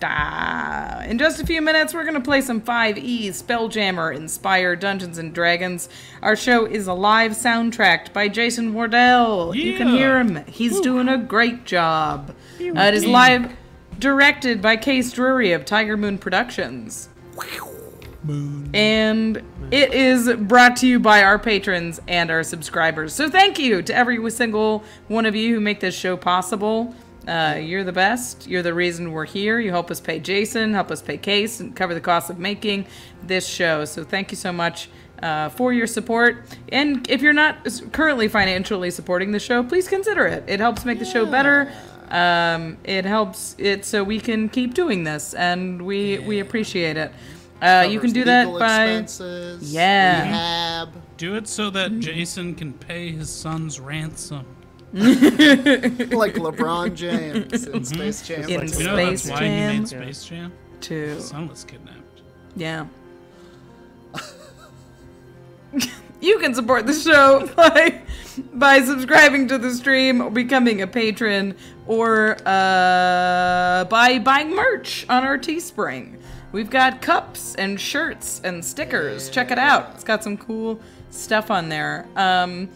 Da. In just a few minutes, we're going to play some 5e Spelljammer inspired Dungeons and Dragons. Our show is a live soundtracked by Jason Wardell. You can hear him. He's doing a great job. Uh, it is live directed by Case Drury of Tiger Moon Productions. Moon. And it is brought to you by our patrons and our subscribers. So thank you to every single one of you who make this show possible. Uh, you're the best. You're the reason we're here. You help us pay Jason, help us pay Case, and cover the cost of making this show. So thank you so much uh, for your support. And if you're not currently financially supporting the show, please consider it. It helps make the show better. Um, it helps it so we can keep doing this, and we we appreciate it. Uh, you can do that by expenses, Yeah. rehab. Do it so that Jason can pay his son's ransom. like LeBron James in Space Jam. In like You know Space that's why he made Space Jam? to His son was kidnapped. yeah. you can support the show by by subscribing to the stream, or becoming a patron, or uh, by buying merch on our Teespring. We've got cups and shirts and stickers. Check it out. It's got some cool stuff on there. Um,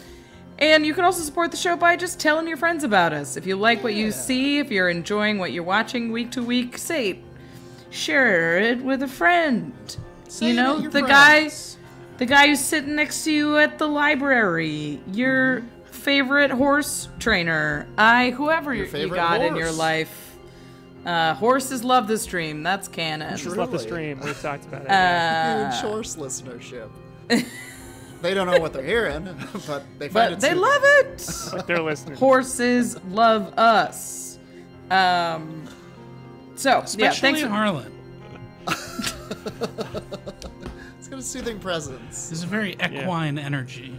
and you can also support the show by just telling your friends about us. If you like what you see, if you're enjoying what you're watching week to week, say it. Share it with a friend. Say you know, to your the guy friends. the guy who's sitting next to you at the library, your favorite horse trainer, I whoever you favorite got in your life. Uh, horses love the stream. That's canon. True. Love the stream. We've talked about it. yeah. Uh, Huge horse listenership. they don't know what they're hearing, but they find but it they soothing. love it. Like they're listening. Horses love us. Um. So yeah, Especially thanks. Harlan. It's got a soothing presence, There's a very equine energy.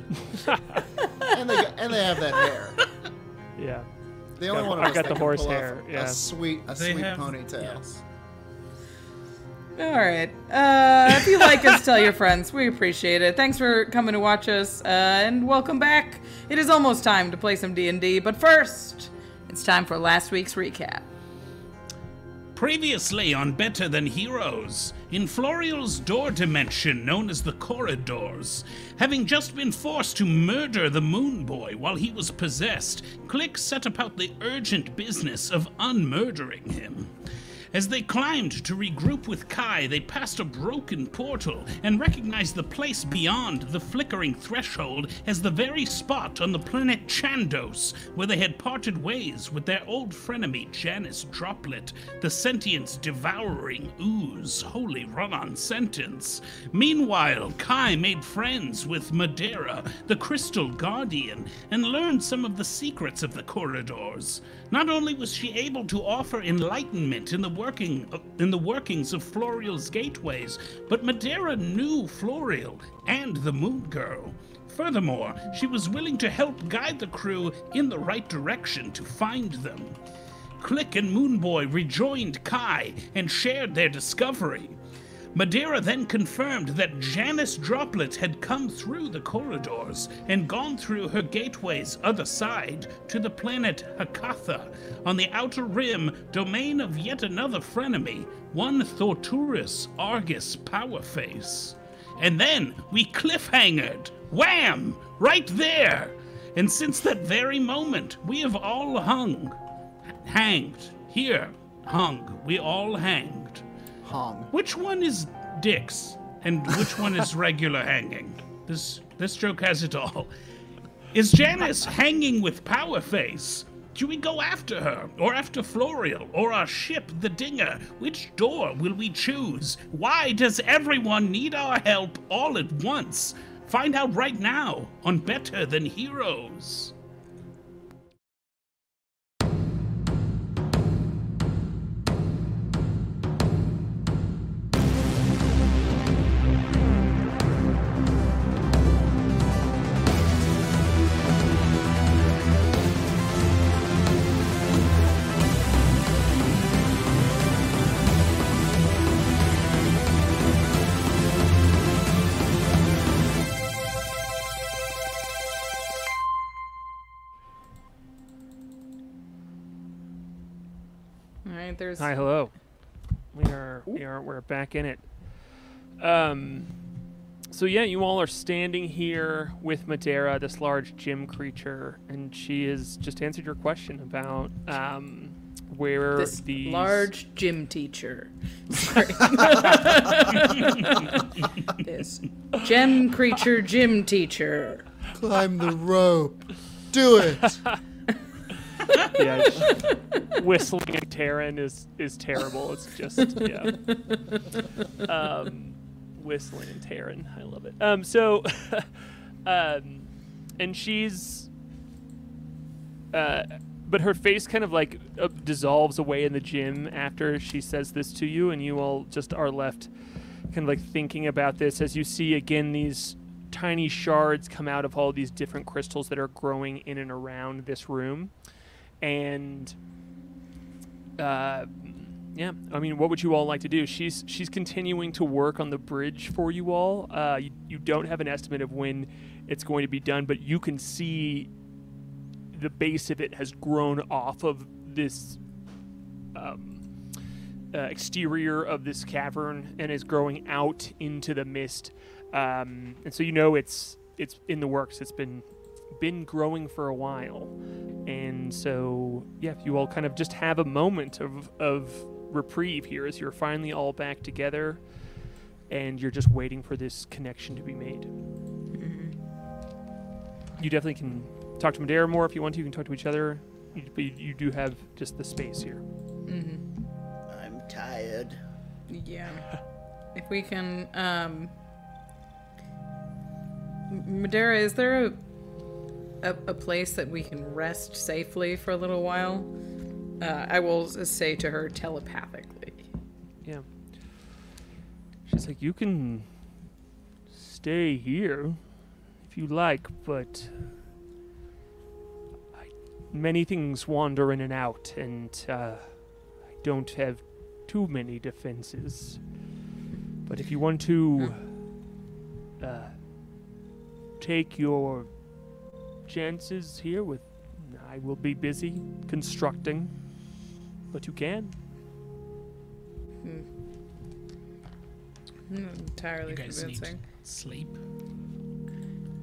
and they and they have that hair. Yeah. The only Got- one of I've us got that the can horse pull off hair, A yeah. sweet, a They sweet have ponytail. yes. All right. Uh, if you like us, tell your friends. We appreciate it. Thanks for coming to watch us, uh, and welcome back. It is almost time to play some D and D, but first, it's time for last week's recap. Previously on Better Than Heroes, in Florial's door dimension known as the Corridors, having just been forced to murder the Moon Boy while he was possessed, Klik set about the urgent business of unmurdering him. As they climbed to regroup with Kai, they passed a broken portal and recognized the place beyond the flickering threshold as the very spot on the planet Chandos where they had parted ways with their old frenemy Janice Droplet, the sentience devouring ooze wholly run on sentence. Meanwhile, Kai made friends with Madeira, the Crystal Guardian, and learned some of the secrets of the corridors. Not only was she able to offer enlightenment in the working uh, in the workings of Florial's gateways, but Madeira knew Florial and the Moon Girl. Furthermore, she was willing to help guide the crew in the right direction to find them. Klik and Moonboy rejoined Kai and shared their discovery. Madeira then confirmed that Janice Droplet had come through the corridors and gone through her gateway's other side to the planet Hakatha, on the outer rim, domain of yet another frenemy, one Thorturus Argus Powerface. And then we cliffhangered. Wham! Right there! And since that very moment, we have all hung. Hanged. Here. Hung. We all hanged. Hong. Which one is dicks and which one is regular hanging? This this joke has it all. Is Janice hanging with Powerface? Do we go after her, or after Florial, or our ship, the Dinger? Which door will we choose? Why does everyone need our help all at once? Find out right now on Better Than Heroes. All right, there's Hi, hello. we are we are we're back in it. Um, so yeah, you all are standing here with Madeira, this large gym creature, and she has just answered your question about um, where This these large gym teacher. Sorry. this gem creature gym teacher. Climb the rope. Do it. yeah, whistling and Terran is is terrible. It's just yeah. Um, whistling and Terran, I love it. Um, so, um, and she's, uh, but her face kind of like uh, dissolves away in the gym after she says this to you, and you all just are left kind of like thinking about this as you see again these tiny shards come out of all these different crystals that are growing in and around this room and uh, yeah, I mean, what would you all like to do? She's she's continuing to work on the bridge for you all. Uh, you, you don't have an estimate of when it's going to be done, but you can see the base of it has grown off of this um, uh, exterior of this cavern and is growing out into the mist. Um, and so you know it's it's in the works. It's been been growing for a while. And so, yeah, you all kind of just have a moment of, of reprieve here as you're finally all back together and you're just waiting for this connection to be made. You definitely can talk to Madeira more if you want to. You can talk to each other. You, but you, you do have just the space here. I'm tired. Yeah. If we can, um, Madeira, is there a, a a place that we can rest safely for a little while? Uh, I will say to her telepathically. Yeah. She's like, you can stay here if you like, but I, many things wander in and out, and uh, I don't have too many defenses. But if you want to uh, take your chances here with, I will be busy constructing, but you can. Hmm. Not entirely You guys need convincing. sleep.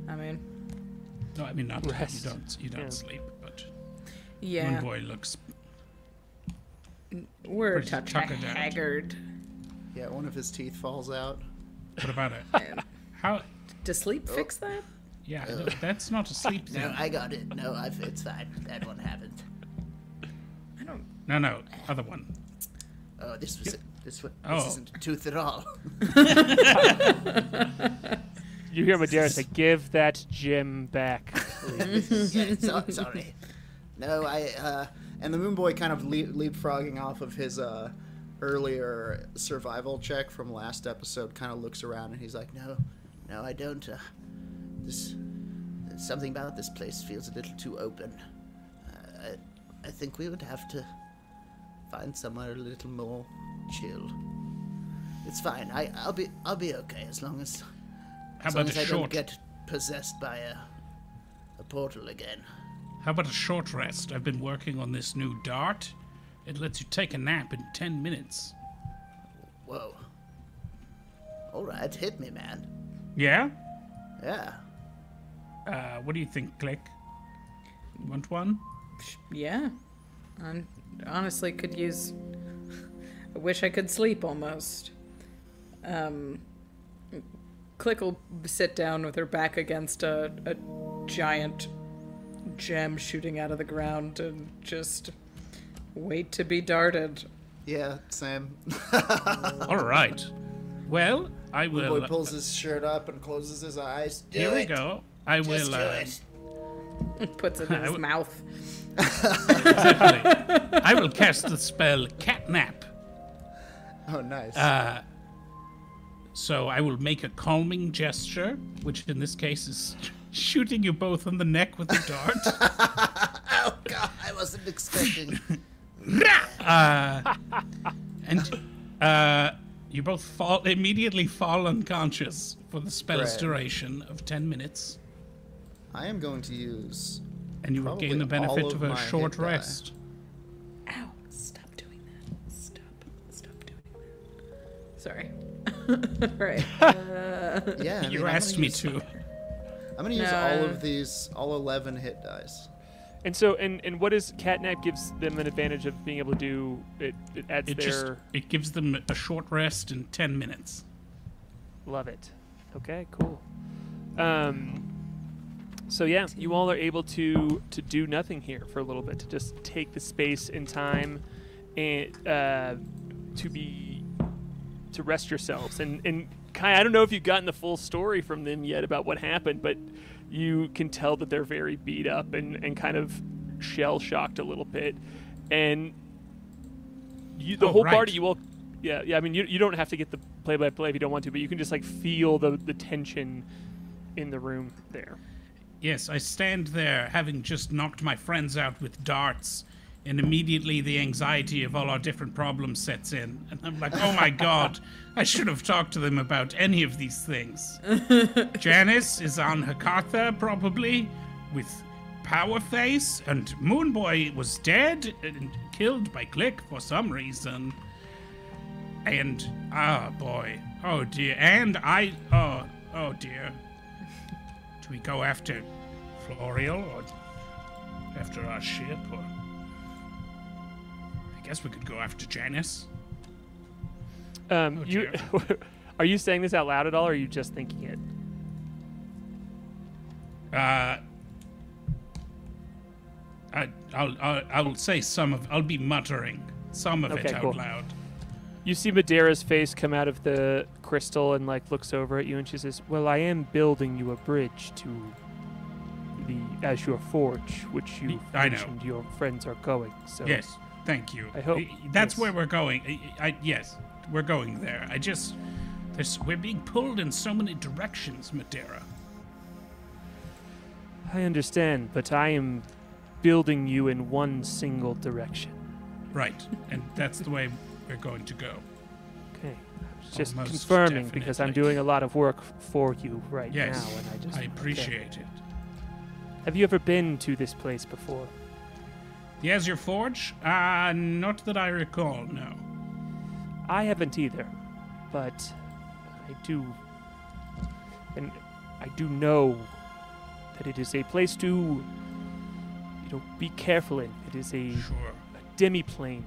I mean, No, I mean not Rest. you don't you don't Yeah. sleep, but yeah, Moon Boy looks we're a touch haggard. Yeah, one of his teeth falls out. what about it? How Does sleep oh. fix that? Yeah, no, that's not a sleep thing. No, I got it. No, I've, it's fine. That one happened. I don't. No, no, other one. Oh, this was this one. Oh. This isn't a tooth at all. You hear Madeira say, "Give that Jim back." yeah, so, sorry. No, I uh, and the Moon Boy kind of leap, leapfrogging off of his uh, earlier survival check from last episode. Kind of looks around and he's like, "No, no, I don't. Uh, this something about this place feels a little too open. Uh, I, I think we would have to find somewhere a little more chill. It's fine. I, I'll be, I'll be okay as long as, How as long as a I don't get possessed by a, a portal again." How about a short rest? I've been working on this new dart. It lets you take a nap in 10 minutes. Whoa. All right, hit me, man. Yeah? Yeah. Uh, what do you think, Klik? You want one? Yeah. I honestly could use. I wish I could sleep almost. Um, Click will sit down with her back against a, a giant gem shooting out of the ground and just wait to be darted. Yeah, same. All right. Well, I will. The boy pulls his shirt up and closes his eyes. Do here we go. I Just will. do Uh, it. Puts it in I his would- mouth. exactly. I will cast the spell Catnap. Oh, nice. Uh, so I will make a calming gesture, which in this case is shooting you both on the neck with a dart. oh God, I wasn't expecting. uh, and uh, you both fall immediately fall unconscious for the spell's Right. duration of ten minutes, I am going to use. and you will gain the benefit of of a short hit die. rest. Ow! Stop doing that. Stop. Stop doing Sorry. right. Uh, Yeah, I mean, you I'm gonna asked me use- to. I'm gonna use No, all of these, all 11 hit dice. And so, and and what is catnap gives them an advantage of being able to do it? It adds It their just it gives them a short rest in ten minutes. love it. Okay, cool. Um, so yeah, you all are able to to do nothing here for a little bit to just take the space and time and uh, to be to rest yourselves and and Kai, I don't know if you've gotten the full story from them yet about what happened, but you can tell that they're very beat up and, and kind of shell shocked a little bit. And you, the Oh, whole right. party, you all, yeah, yeah. I mean, you, you don't have to get the play by play if you don't want to, but you can just like feel the, the tension in the room there. Yes, I stand there having just knocked my friends out with darts, and immediately the anxiety of all our different problems sets in. And I'm like, oh my god, I should have talked to them about any of these things. Janice is on Hakatha, probably, with Powerface, and Moonboy was dead and killed by Klik for some reason. And, ah, boy. Oh dear. And I, oh, oh dear. Do we go after Florial or after our ship or I guess we could go after Janice. Um, Oh, you are you saying this out loud at all, or are you just thinking it? Uh I, I'll, I'll I'll say some of I'll be muttering some of it out cool. loud. You see Madeira's face come out of the crystal and like looks over at you, and she says, "Well, I am building you a bridge to the Azure Forge, which you I know. mentioned your friends are going. So Yes, thank you. I hope- that's yes. where we're going. I, I, yes, we're going there. I just there's we're being pulled in so many directions, Madeira. I understand, but I am building you in one single direction. Right, and that's the way we're going to go. Okay, just Almost confirming because I'm doing a lot of work for you right Yes, now, and I just I okay. appreciate it. Have you ever been to this place before? The Azure Forge? Uh, not that I recall, no. I haven't either, but I do, and I do know that it is a place to, you know, be careful in. It is a, Sure. a demi-plane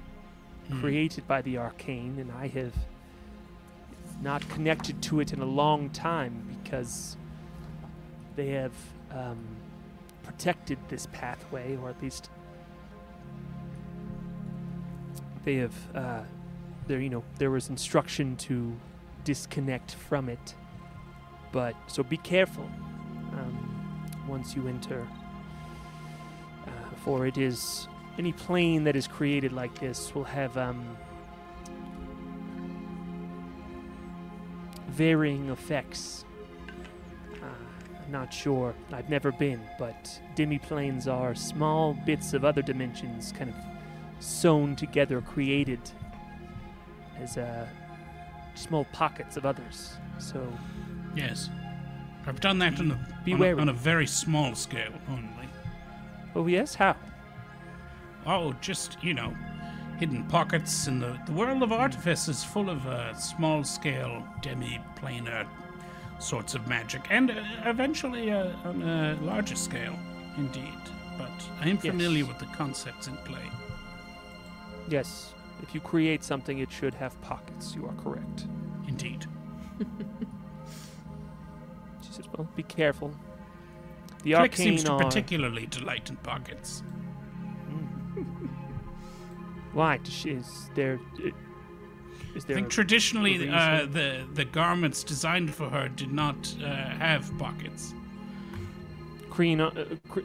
Hmm. created by the arcane, and I have not connected to it in a long time because they have um, protected this pathway, or at least they have. Uh, there, you know, there was instruction to disconnect from it, but so be careful um, once you enter, uh, for it is any plane that is created like this will have um, varying effects. Uh, I'm not sure. I've never been, but demi-planes are small bits of other dimensions, kind of sewn together, created as uh, small pockets of others. So Yes. I've done that on a, on, a, on a very small scale only. Oh yes, how? Oh, just, you know, hidden pockets and the, the world of artifice is full of uh, small scale, demi planar sorts of magic, and uh, eventually uh, on a larger scale, indeed. But I am Yes. familiar with the concepts in play. Yes, if you create something, it should have pockets. You are correct. Indeed. She says, "Well, be careful. The Klik arcane seems to are particularly delight in pockets. Why? Is there? i- Is I there? think a- traditionally uh, the the garments designed for her did not uh, have pockets. Kreen, uh,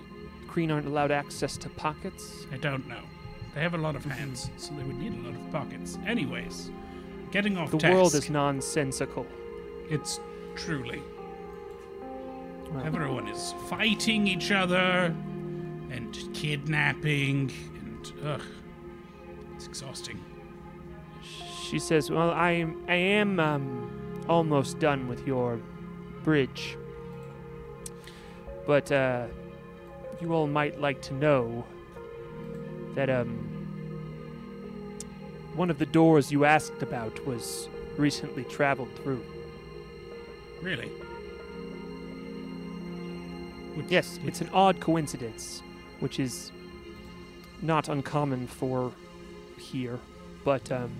Kreen aren't allowed access to pockets. I don't know. They have a lot of hands, so they would need a lot of pockets. Anyways, getting off The task. world is nonsensical. It's truly. Well, Everyone is fighting each other and kidnapping and ugh. It's exhausting. She says, "Well, I am, I am um, almost done with your bridge, but uh, you all might like to know that um, one of the doors you asked about was recently traveled through. Really? Would- Yes, would- it's an odd coincidence, which is not uncommon for here, but um,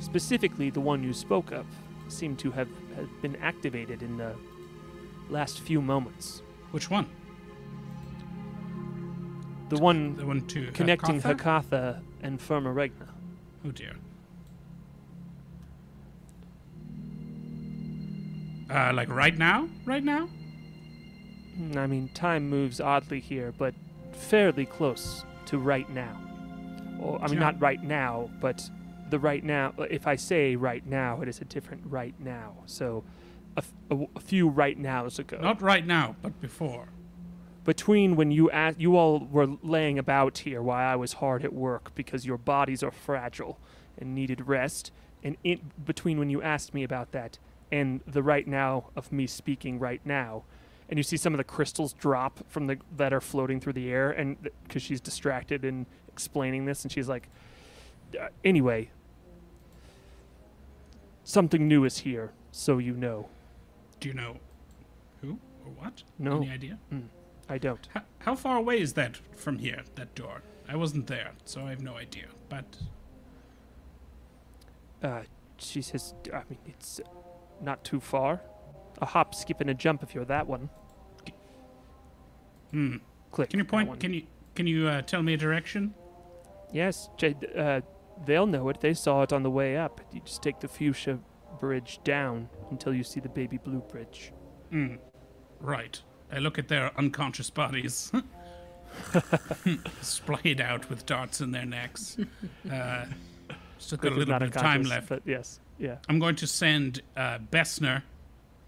specifically the one you spoke of seemed to have, have been activated in the last few moments. Which one? The one The one to connecting Hakatha? Hakatha and Firma Regna. Oh dear. Uh, like right now? Right now? Hmm, I mean, time moves oddly here, but fairly close to right now. Or, I mean, not right now, but the right now. If I say right now, it is a different right now. So, a, f- a w- a few right nows ago. Not right now, but before. Between when you a- you all were laying about here while I was hard at work because your bodies are fragile and needed rest, and in between when you asked me about that and the right now of me speaking right now, and you see some of the crystals drop from the that are floating through the air, and because she's distracted in explaining this, and she's like, "Uh, anyway, something new is here, so you know. Do you know who or what? No. Any idea? I don't. How, how far away is that from here, that door? I wasn't there, so I have no idea. But Uh, she says, I mean, it's not too far. A hop, skip, and a jump if you're that one. hmm. Klik. Can you point? Can you can you uh, tell me a direction? Yes, uh, they'll know it. They saw it on the way up. You just take the fuchsia bridge down until you see the baby blue bridge. Hmm. Right. I look at their unconscious bodies, splayed out with darts in their necks. Uh, still got a little bit of time left. But yes, yeah. I'm going to send uh, Bessner,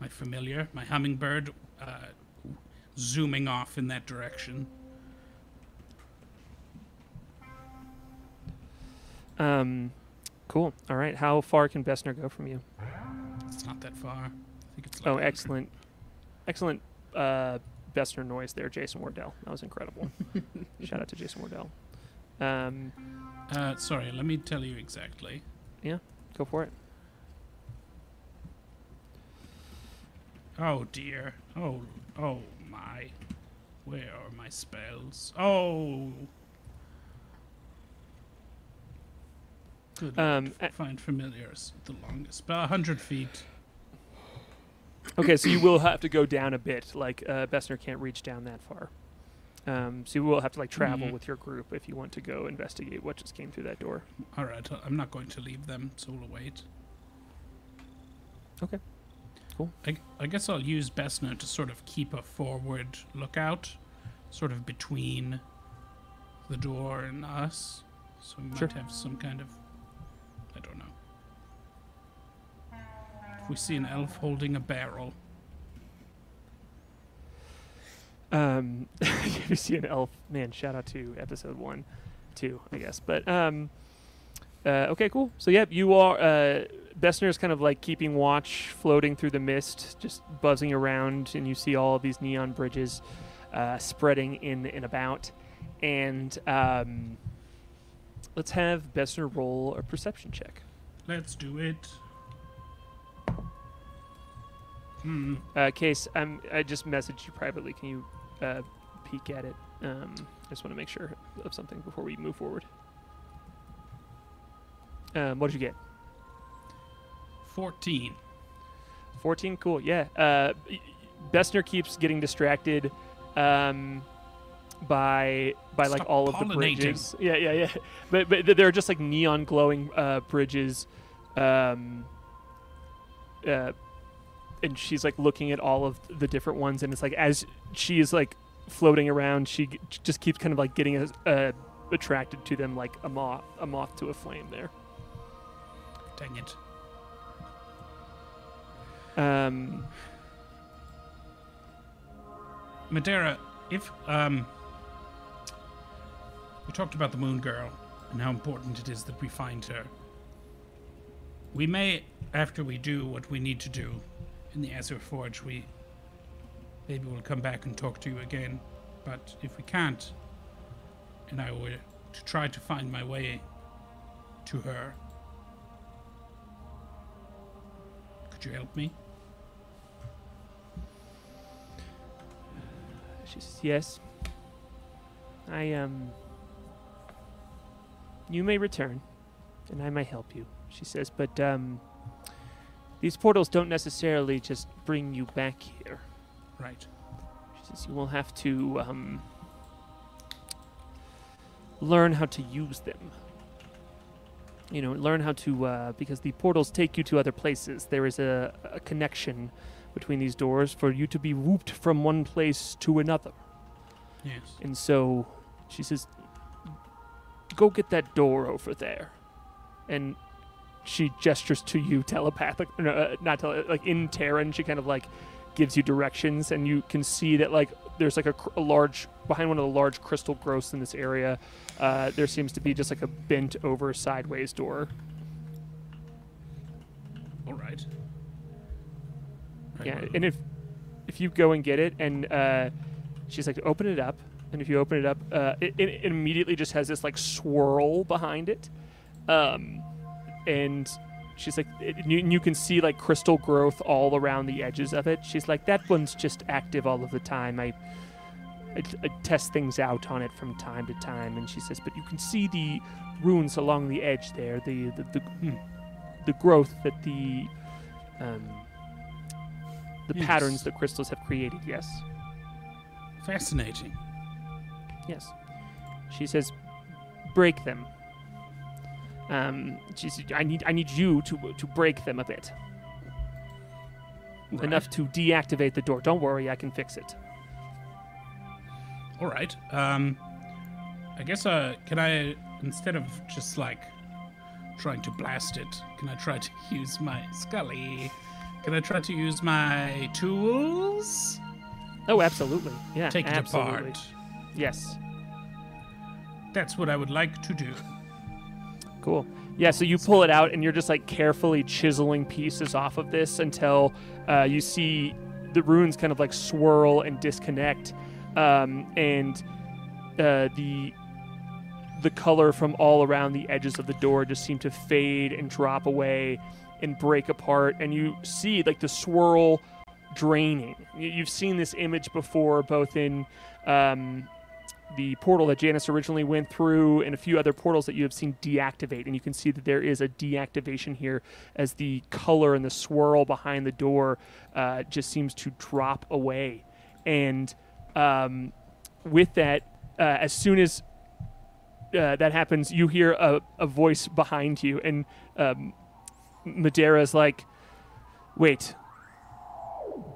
my familiar, my hummingbird, uh, zooming off in that direction. Um, cool. All right. How far can Bessner go from you? It's not that far. I think it's. Like Oh, excellent, excellent. Uh, Bessner noise there, Jason Wardell. That was incredible. Shout out to Jason Wardell. Um, Uh, sorry, let me tell you exactly. Yeah, go for it. Oh dear. Oh, oh my. Where are my spells? Oh. Good. Um, find familiars the longest, about hundred feet. Okay, so you will have to go down a bit. Like uh, Bessner can't reach down that far. Um, so you will have to like travel Mhm. with your group if you want to go investigate what just came through that door. All right, I'm not going to leave them, so we'll wait. Okay. Cool. I, I guess I'll use Bessner to sort of keep a forward lookout, sort of between the door and us. So we Sure. might have some kind of. We see an elf holding a barrel, Um, you see an elf. Man, shout out to episode one, two, I guess. But um, uh, okay, cool. So yep, you are. Uh, Bessner's kind of like keeping watch, floating through the mist, just buzzing around, and you see all of these neon bridges uh, spreading in and about. And um, let's have Bessner roll a perception check. let's do it. Hmm. Uh, Case, I'm, I just messaged you privately. Can you uh, peek at it? Um, I just want to make sure of something before we move forward. Um, what did you get? 14. 14? Cool, yeah. Uh, Bessner keeps getting distracted um, by by like all of the bridges. Yeah, yeah, yeah. But but th- they're just like neon glowing uh, bridges. Um, uh, and she's like looking at all of the different ones, and it's like as she is like floating around, she g- just keeps kind of like getting uh, attracted to them, like a moth, a moth to a flame. There. Dang it. Um, Madeira, if um, we talked about the Moon Girl and how important it is that we find her. We may, after we do what we need to do in the Azure Forge, we maybe we'll come back and talk to you again. But if we can't, and I will to try to find my way to her, Could you help me? She says, Yes. I, um. You may return, and I may help you, she says, but, um. These portals don't necessarily just bring you back here. Right. She says, You will have to, um. Learn how to use them. You know, learn how to, uh, because the portals take you to other places. There is a, a connection between these doors for you to be whooped from one place to another. Yes. And so she says, Go get that door over there. And she gestures to you telepathic, no, uh, not tele- like in Terran. She kind of like gives you directions, and you can see that like there's like a, cr- a large behind one of the large crystal growths in this area. Uh, there seems to be just like a bent over sideways door. All right. Yeah, and if if you go and get it, and uh, she's like, open it up, and if you open it up, uh, it, it immediately just has this like swirl behind it, um, and she's like, and you, and you can see like crystal growth all around the edges of it. She's like, that one's just active all of the time. I. I, I test things out on it from time to time, and she says, "But you can see the runes along the edge there, the the the, hmm, the growth that the um, the Yes. patterns that crystals have created. Yes, fascinating. yes. She says, break them. Um, said, I need I need you to to break them a bit, Right. enough to deactivate the door. Don't worry, I can fix it. All right. Um, I guess uh, can I instead of just like trying to blast it, can I try to use my Scully? Can I try to use my tools? Oh, absolutely. Yeah, Take it absolutely. apart. Yes. That's what I would like to do. Cool. Yeah, so you pull it out and you're just like carefully chiseling pieces off of this until uh, you see the runes kind of like swirl and disconnect, um, and uh, the the color from all around the edges of the door just seem to fade and drop away and break apart, and you see like the swirl draining. You- You've seen this image before, both in um, the portal that Janice originally went through and a few other portals that you have seen deactivate. And you can see that there is a deactivation here as the color and the swirl behind the door uh, just seems to drop away. And um, with that, uh, as soon as uh, that happens, you hear a, a voice behind you, and um, Madeira is like, Wait,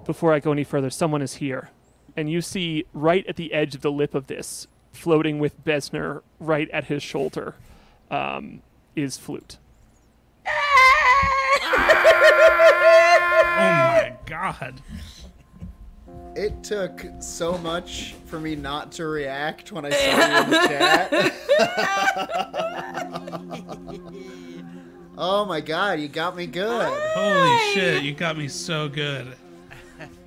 before I go any further, someone is here and you see right at the edge of the lip of this, floating with Bessner right at his shoulder, um, is Flute. Oh my god. It took so much for me not to react when I saw you in the chat. oh my god, you got me good. Holy shit, you got me so good.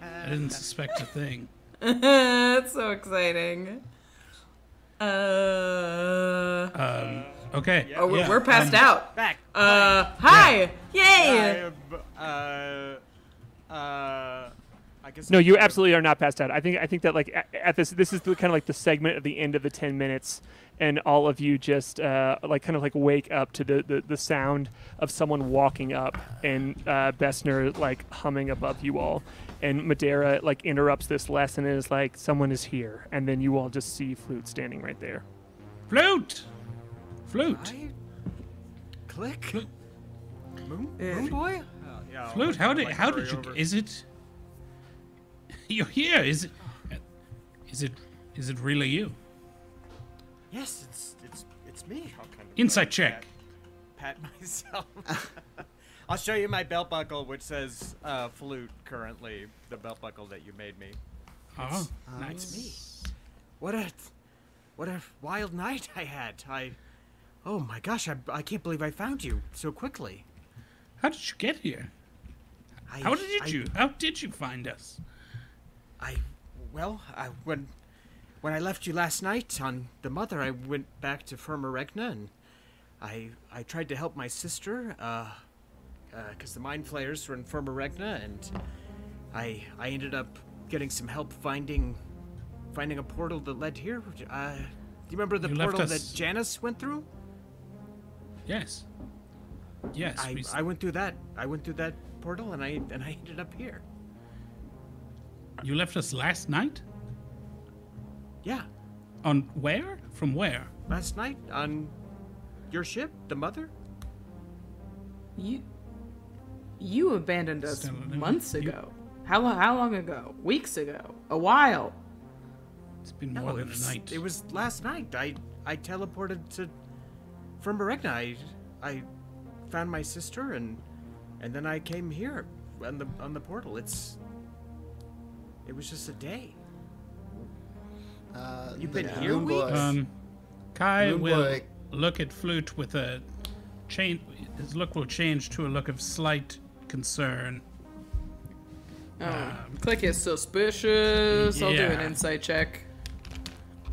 I didn't suspect a thing. That's so exciting. Uh, Um, okay. oh, we're, yeah, we're passed um, out. Back. Uh, hi! I Yay! am, uh, uh, I guess. No, I'm you gonna- absolutely are not passed out. I think I think that like at, at this this is the kind of like the segment at the end of the ten minutes, and all of you just uh, like kind of like wake up to the, the, the sound of someone walking up, and uh, Bessner like humming above you all, and Madeira like interrupts this lesson and is like, "Someone is here," and then you all just see Flute standing right there. Flute! Flute! I... Klik. Flute. Moon, Moon boy. Oh, yeah, Flute, how did like, how did you over. is it You're here. Is it is it is it really you? Yes, it's it's it's me. I'll kind of Insight check. Pat, pat myself. I'll show you my belt buckle, which says uh, flute currently. The belt buckle that you made me. Oh, It's nice. me. What a what a wild night I had. I oh my gosh, I, I can't believe I found you so quickly. How did you get here? I, How did I, you how did you find us? I well, I when when I left you last night on the mother, I went back to Firma Regna and I I tried to help my sister. Uh, because the mind flayers were in Firma Regna, and I I ended up getting some help finding finding a portal that led here. Uh, do you remember the You portal that Janice went through? Yes. Yes. I, I went through that. I went through that portal, and I and I ended up here. you left us last night? Yeah, On where? From where? last night on your ship, the Mother. You you abandoned us Still in it. months You- ago. How long? How long ago? Weeks ago? A while? It's been more it than was, a night. It was last night. I I teleported to from Regna. I I found my sister and and then I came here on the on the portal. It's it was just a day. Uh, You've the been here Moon weeks? Um, Kai Moon will Boy- look at Flute with a change. His look will change to a look of slight concern. Oh, Klik is suspicious. I'll do an yeah. insight check.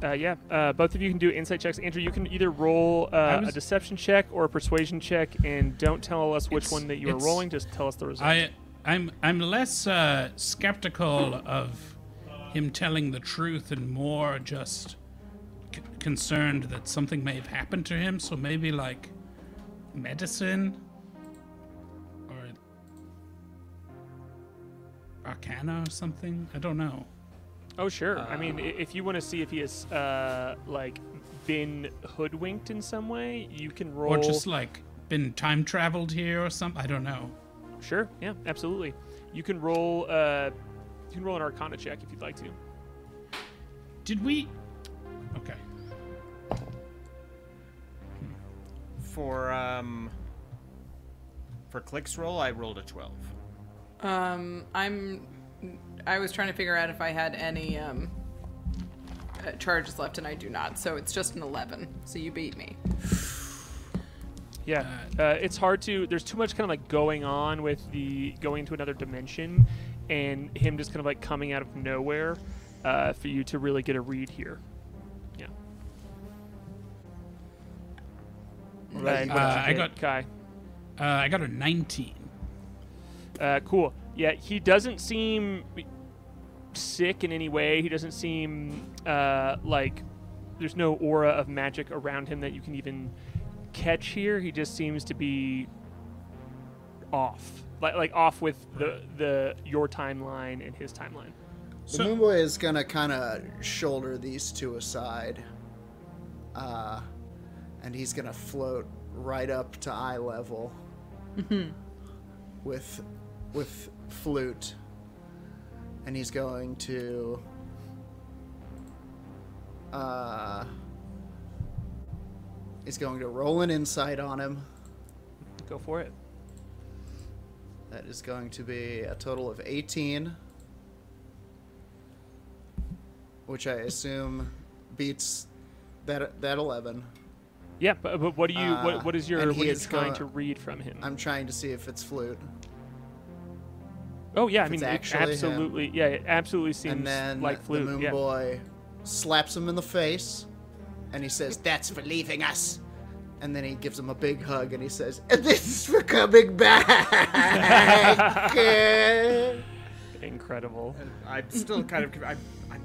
Uh, yeah, uh, both of you can do insight checks. Andrew, you can either roll uh, was- a deception check or a persuasion check, and don't tell us which It's- one that you are rolling. Just tell us the result. I, I'm, I'm less uh, skeptical of him telling the truth and more just c- concerned that something may have happened to him. So maybe like medicine or arcana or something. I don't know. oh, sure. I mean, if you want to see if he has uh, like been hoodwinked in some way, you can roll. Or just like been time traveled here or something. I don't know. Sure. Yeah, absolutely. You can roll. Uh, you can roll an Arcana check if you'd like to. Did we? Okay. For um for Klik's roll, I rolled a twelve. Um, I'm. I was trying to figure out if I had any um uh, charges left, and I do not. So it's just an eleven. So you beat me. Yeah, uh, it's hard to. There's too much kind of like going on with the going to another dimension, and him just kind of like coming out of nowhere uh, for you to really get a read here. Yeah. Right, Uh, what did you I get, got- Kai. Uh, I got a 19. Uh, cool. Yeah, he doesn't seem sick in any way. He doesn't seem uh, like there's no aura of magic around him that you can even catch here. He just seems to be off, like like off with the the your timeline and his timeline. The So- Moon Boy is gonna kind of shoulder these two aside, uh, and he's gonna float right up to eye level with with flute, and he's going to uh, he's going to roll an insight on him. Go for it. That is going to be a total of 18. Which I assume beats that that 11. Yeah, but, but what do you Uh, what, what is your what are you is trying go- to read from him? I'm trying to see if it's flute. oh yeah, I mean it actually him. absolutely yeah, it absolutely seems And then like flute. the Moon yeah. Boy slaps him in the face and he says, That's for leaving us. And then he gives him a big hug and he says, And this is for coming back. Incredible. And I'm still kind of. I'm, I'm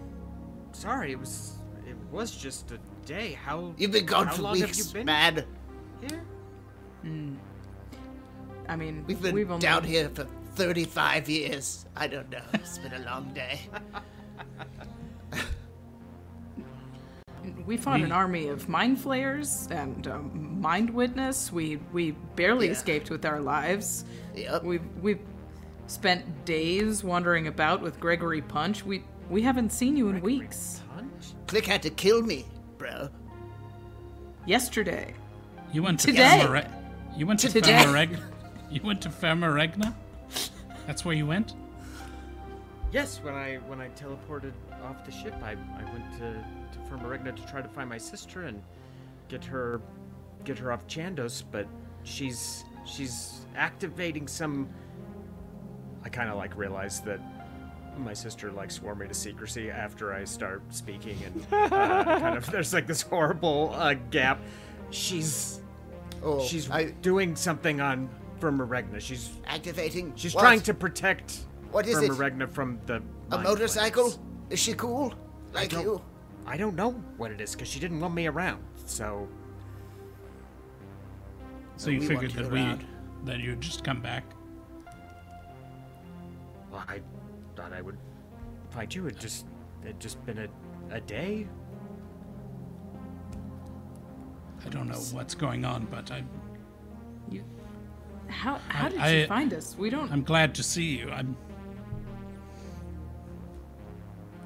sorry. It was. It was just a day. How? You've been gone how for long have weeks, you been man. here? Hmm. I mean, We've been we've only, down here for 35 years. I don't know. It's been a long day. We fought an army of mind flayers and um, mind witness. We we barely Yeah. escaped with our lives. Yep. We've we've spent days wandering about with Gregory Punch. We we haven't seen you in weeks. Punch? Klik had to kill me, bro. Yesterday. You went to Today. Fermare- You went to Today. Fermareg- You went to Firma Regna? That's where you went? Yes. When I when I teleported off the ship, I, I went to to Firma Regna to try to find my sister and get her get her off Chandos, but she's she's activating some. I kind of like realized that my sister like swore me to secrecy after I start speaking, and uh, kind of there's like this horrible uh, gap. She's Oh, she's I, doing something on Firma Regna. She's Activating. she's what? trying to protect What is Firma it? Regna from the A motorcycle? Flayers. Is she cool? Like don't- you? I don't know what it is because she didn't want me around. So So you we figured you that we around. that you'd just come back. well, I thought I would find you. It just it just been a a day. I don't know what's going on, but I You, how how I- did I- you find us? We don't. I'm glad to see you. I'm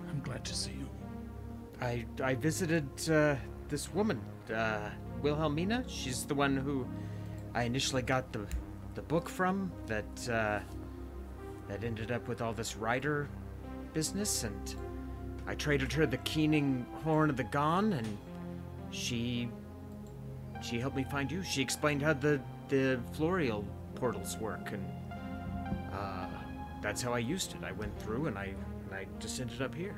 I'm glad to see you. I I visited uh, this woman, uh, Wilhelmina. She's the one who I initially got the the book from that uh, that ended up with all this rider business, and I traded her the Keening Horn of the Gone, and she she helped me find you. She explained how the the Florial portals work, and uh, that's how I used it. I went through, and I and I just ended up here.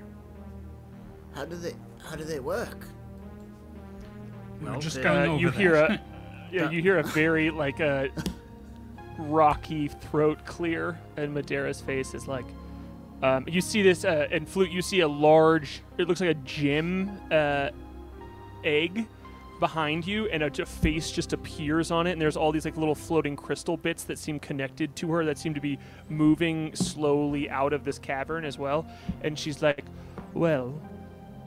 How do they how do they work? We were Well, just going Uh, over you that. hear a yeah, you hear a very like a rocky throat clear, and Madeira's face is like. Um, you see this, uh, and flute. You see a large. It looks like a gem uh, egg behind you, and a face just appears on it. And there's all these like little floating crystal bits that seem connected to her that seem to be moving slowly out of this cavern as well. And she's like, "Well,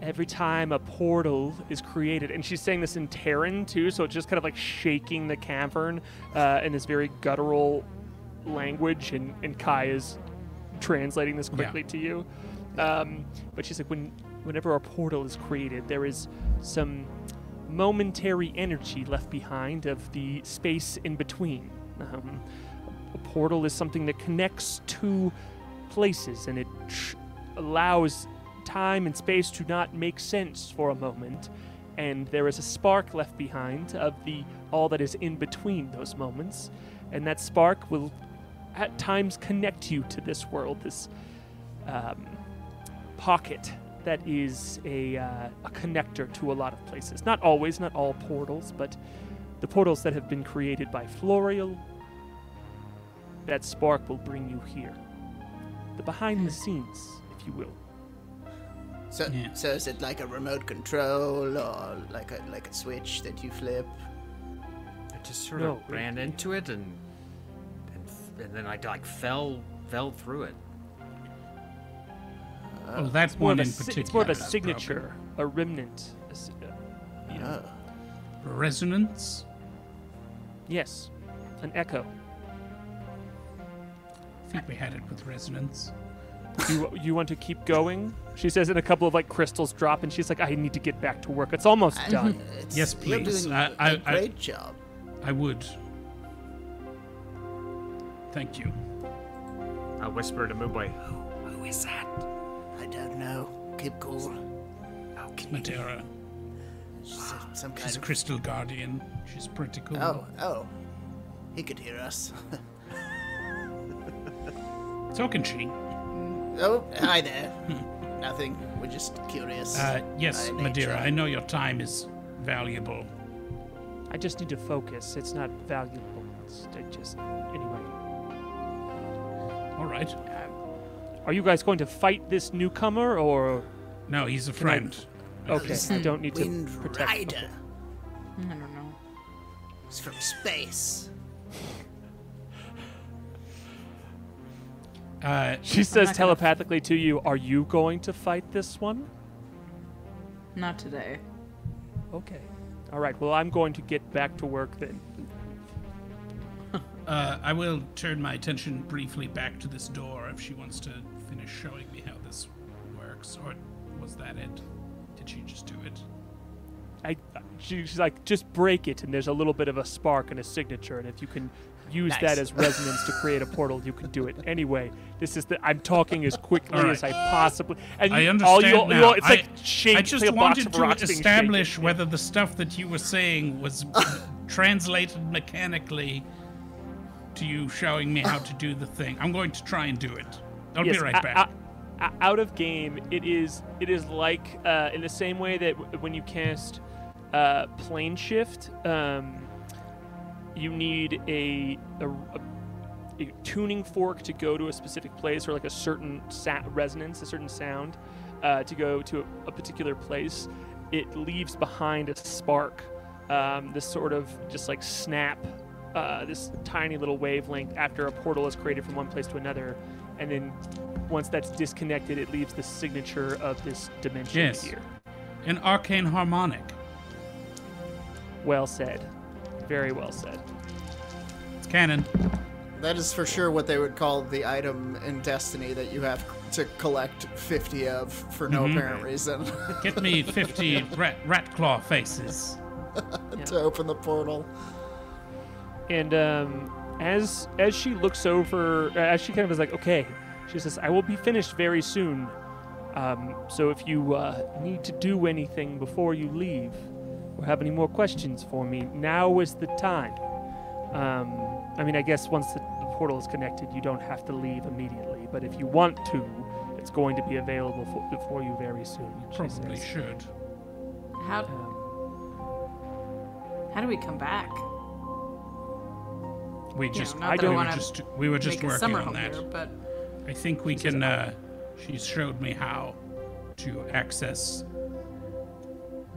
every time a portal is created, and she's saying this in Terran too, so it's just kind of like shaking the cavern uh, in this very guttural language, and, and Kai is translating this quickly to you. Um, but she's like, when whenever a portal is created, there is some momentary energy left behind of the space in between. Um, a portal is something that connects two places, and it tr- allows time and space to not make sense for a moment and there is a spark left behind of the all that is in between those moments and that spark will at times connect you to this world this um, pocket that is a, uh, a connector to a lot of places. Not always not all portals but the portals that have been created by florial that spark will bring you here. The behind the scenes if you will So Yeah. so is it like a remote control or like a like a switch that you flip? I just sort No, of ran into it and and, f- and then I like fell fell through it. Oh, that more one of a in particular. it's more of a is signature, a remnant. a s- uh, you know, Oh. Resonance. yes, an echo. I think we had it with resonance. You you want to keep going? She says, and a couple of like crystals drop, and she's like, "I need to get back to work. It's almost done." It's- Yes, You're please. doing I- a I- I- great job. I would. Thank you. I whispered to Moonboy, "Who, who is that?" I don't know. Keep cool. Oh, can Madeira. She's a- some kind She's a of. crystal guardian. She's pretty cool. Oh, oh. He could hear us. So can she. Oh, hi there. Nothing. We're just curious. Uh, yes, by Madeira. I know your time is valuable. I just need to focus. It's not valuable. It's I just anyway. All right. Are you guys going to fight this newcomer, or No, he's a I- friend. okay? I don't need to Wind protect. Rider. I don't know. It's from space. Uh, She says not gonna- telepathically to you, "Are you going to fight this one?" Not today. Okay. All right. Well, I'm going to get back to work then. uh, I will turn my attention briefly back to this door if she wants to finish showing me how this works. Or was that it? Did she just do it? I, she, she's like, just break it, and there's a little bit of a spark and a signature, and if you can use Nice. that as resonance to create a portal, you can do it. Anyway, this is the. I'm talking as quickly All right. as I possibly. And I understand all you, you now. know, it's I, like shake. I just like a box wanted of to rocks being establish whether the stuff that you were saying was translated mechanically to you showing me how to do the thing. I'm going to try and do it. I'll Yes, be right o- back. o- o- out of game, it is it is like uh, in the same way that w- when you cast uh, plane shift, um, you need a, a, a, a tuning fork to go to a specific place or like a certain sa- resonance, a certain sound uh, to go to a, a particular place, it leaves behind a spark, um, this sort of just like snap, uh, this tiny little wavelength after a portal is created from one place to another. And then once that's disconnected, it leaves the signature of this dimension Yes. here. An arcane harmonic. Well said. Very well said. It's canon. That is for sure what they would call the item in Destiny that you have to collect 50 of for no apparent reason Get me 50 rat, rat claw faces. to open the portal. And um, as as she looks over, as she kind of is like, okay, she says, "I will be finished very soon. Um, so if you uh, need to do anything before you leave, or have any more questions for me, now is the time. Um, I mean, I guess once the, the portal is connected, you don't have to leave immediately. But if you want to, it's going to be available for, for you very soon. she Probably says. should. How Um, how do we come back? We You just, know, I don't, we were wanna just, we were just Make a working summer on home that. here, but I think we can. Uh, she showed me how to access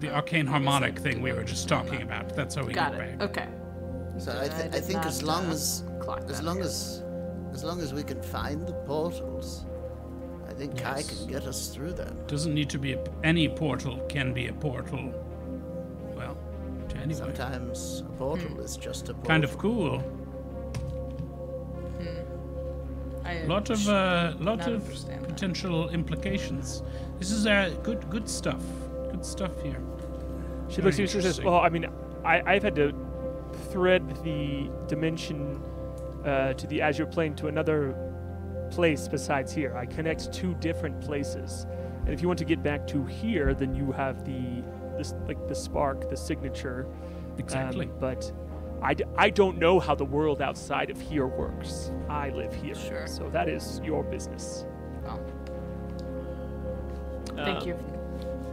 the arcane harmonic thing we were just talking about. That's how we got get it. back. Okay. So I I, th- I did think as long uh, as clock as long here. as as long as we can find the portals, I think Kai can get us through them. Doesn't need to be a, any portal. Can be a portal. Well, to anywhere. Sometimes a portal Hmm. is just a portal. Kind of cool. I Lot of uh, lot of understand that. potential implications. This is uh, good good stuff. Good stuff here. She looks at you and says, "Well, I mean, I, I've had to thread the dimension uh, to the Azure plane to another place besides here. I connect two different places, and if you want to get back to here, then you have the this like the spark, the signature. um, Exactly. but I, d- I don't know how the world outside of here works. I live here, Sure. so that is your business. Oh, thank Um, you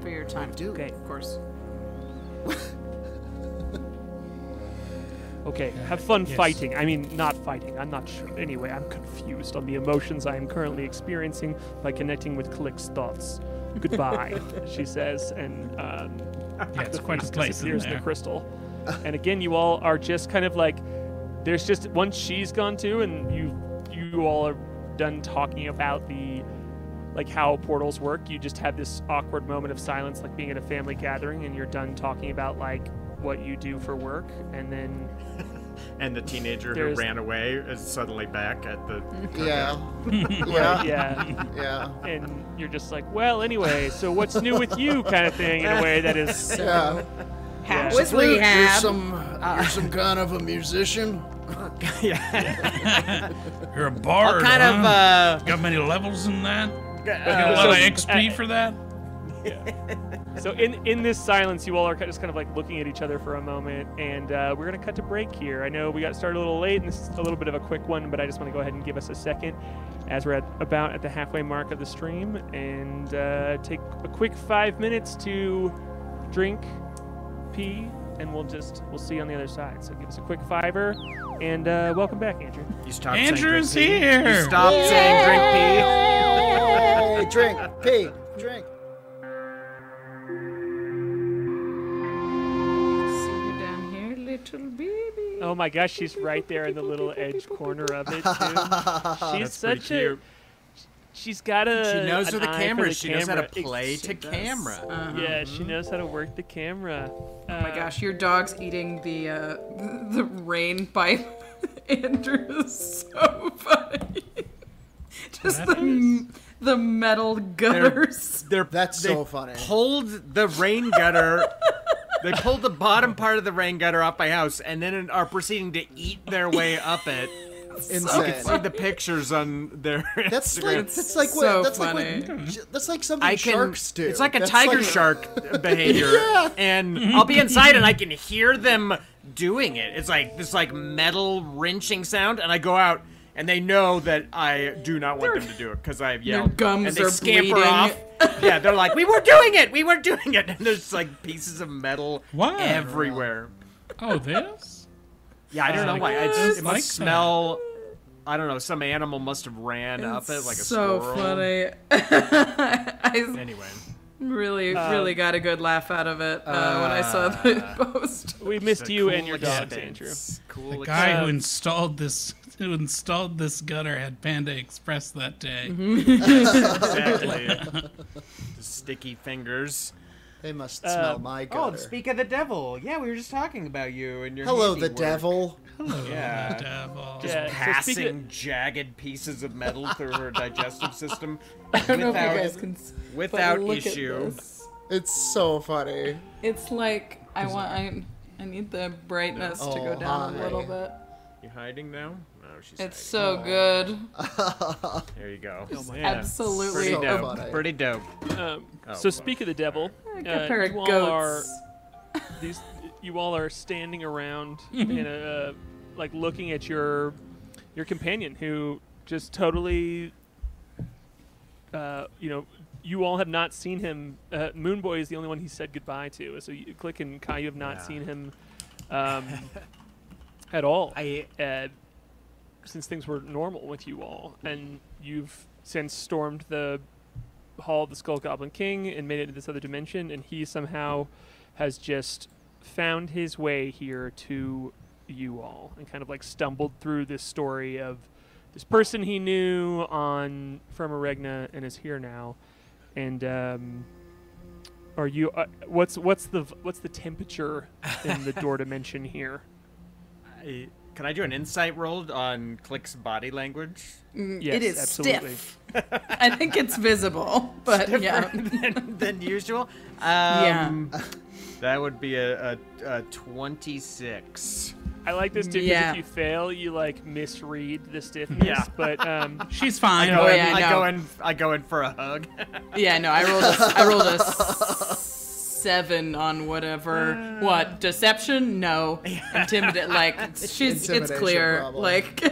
for your time. do. Okay. Of course. Okay, have fun yes. fighting. I mean, not fighting. I'm not sure. Anyway, I'm confused on the emotions I am currently experiencing by connecting with Klik's thoughts. Goodbye, she says, and um, Yeah, it's quite a place in the crystal. and again, you all are just kind of like, there's just once she's gone too, and you you all are done talking about the like how portals work. You just have this awkward moment of silence, like being at a family gathering, and you're done talking about like what you do for work, and then And the teenager who ran away is suddenly back at the. Yeah. yeah. yeah. Yeah. and you're just like, well, anyway, so what's new with you, kind of thing, in a way that is, Yeah. How Yeah. was You're- You're some, you're some kind of a musician. yeah. You're a bard. What kind huh? of uh, Got many levels in that? Got a Uh, lot of so- XP for that? so in in this silence, you all are just kind of like looking at each other for a moment, and uh, we're gonna cut to break here. I know we got started a little late, and this is a little bit of a quick one, but I just want to go ahead and give us a second, as we're at about at the halfway mark of the stream, and uh, take a quick five minutes to drink, pee, and we'll just we'll see you on the other side. So give us a quick fiver, and uh, welcome back, Andrew. you stopped saying Andrew's drink pee? here. You stopped saying drink pee. Hey, drink, pee, drink. See you down here, little baby. Oh my gosh, she's right there in the little edge corner of it. Too. She's That's such a. cute. She's got a. She knows an where the eye camera is. She knows how to play She to does. camera. Uh-huh. Yeah, she knows how to work the camera. Oh my gosh, your dog's eating the uh, the rain pipe. Andrew is so funny. Just the, m- the metal gutters. They're, That's they so funny. Pulled the rain gutter. they pulled the bottom part of the rain gutter off my house, and then are proceeding to eat their way up it. Insane. See the pictures on their That's Instagram. like that's like what so that's funny. like what, that's like something can. sharks do. It's like a That's tiger like- shark behavior, Yeah. and I'll be inside and I can hear them doing it. It's like this like metal wrenching sound, and I go out. And they know that I do not want them to do it because I've yelled. gums and they are scamper bleeding. off. Yeah, they're like, "We were doing it. We were doing it." And there's like pieces of metal Wow. everywhere. Oh, this? Yeah, I don't know why. It, It's it like must smell. I don't know. Some animal must have ran up it like a squirrel. so squirrel. funny. I Anyway, really, Uh, really got a good laugh out of it uh, when I saw the post. We missed you cool and your dogs, expense. Andrew. Cool. The guy who installed this who installed this gutter had Panda Express that day. exactly. The sticky fingers. They must Uh, smell my Oh, gutter. speak of the devil. Yeah, we were just talking about you and your. Hello, the handiwork. devil. Yeah. The devil. Just Yeah, so passing speaking jagged pieces of metal through her digestive system I don't know if you without can. without issue. It's so funny. It's like I want. I, I need the brightness to go Oh, down a little bit. You hiding now? No, she's. It's hiding. so good. There you go. Oh Yeah. Absolutely. Pretty So dope. funny. Pretty dope. Um, Oh, so fuck. speak of the devil, Like uh, a pair of you all are these you all are standing around in a like looking at your your companion who just totally uh, you know you all have not seen him uh, moonboy is the only one he said goodbye to so you Klik and kai you have not Yeah. seen him um, at all I uh, since things were normal with you all, and you've since stormed the hall of the Skull Goblin King and made it into this other dimension, and he somehow has just found his way here to you all, and kind of like stumbled through this story of this person he knew on Firma Regna and is here now, and um, are you? Uh, what's what's the what's the temperature in the door dimension here? I- Can I do an insight roll on Klik's body language? Mm, Yes, it is absolutely. stiff. I think it's visible, but yeah. than, than usual. Um, Yeah. That would be a, a, a 26. I like this too because Yeah. if you fail, you like misread the stiffness. Yeah. But um, She's fine. Go Oh, in- yeah, I I go in. I go in for a hug. Yeah, no, I rolled a, I rolled a seven on whatever. what deception? No, intimidate. Like she's, it's clear. problem. Like, oh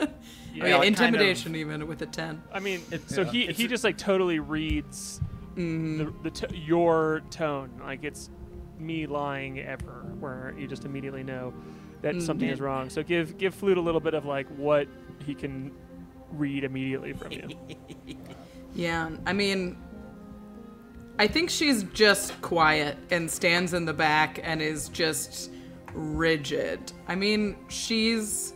yeah, yeah, it kind intimidation even with a ten. I mean, so Yeah. he It's he a- just like totally reads Mm-hmm. the, the t- your tone like it's me lying ever, where you just immediately know that mm-hmm. something is wrong. So give give Flute a little bit of like what he can read immediately from you. Yeah, I mean, I think she's just quiet and stands in the back and is just rigid. I mean, she's.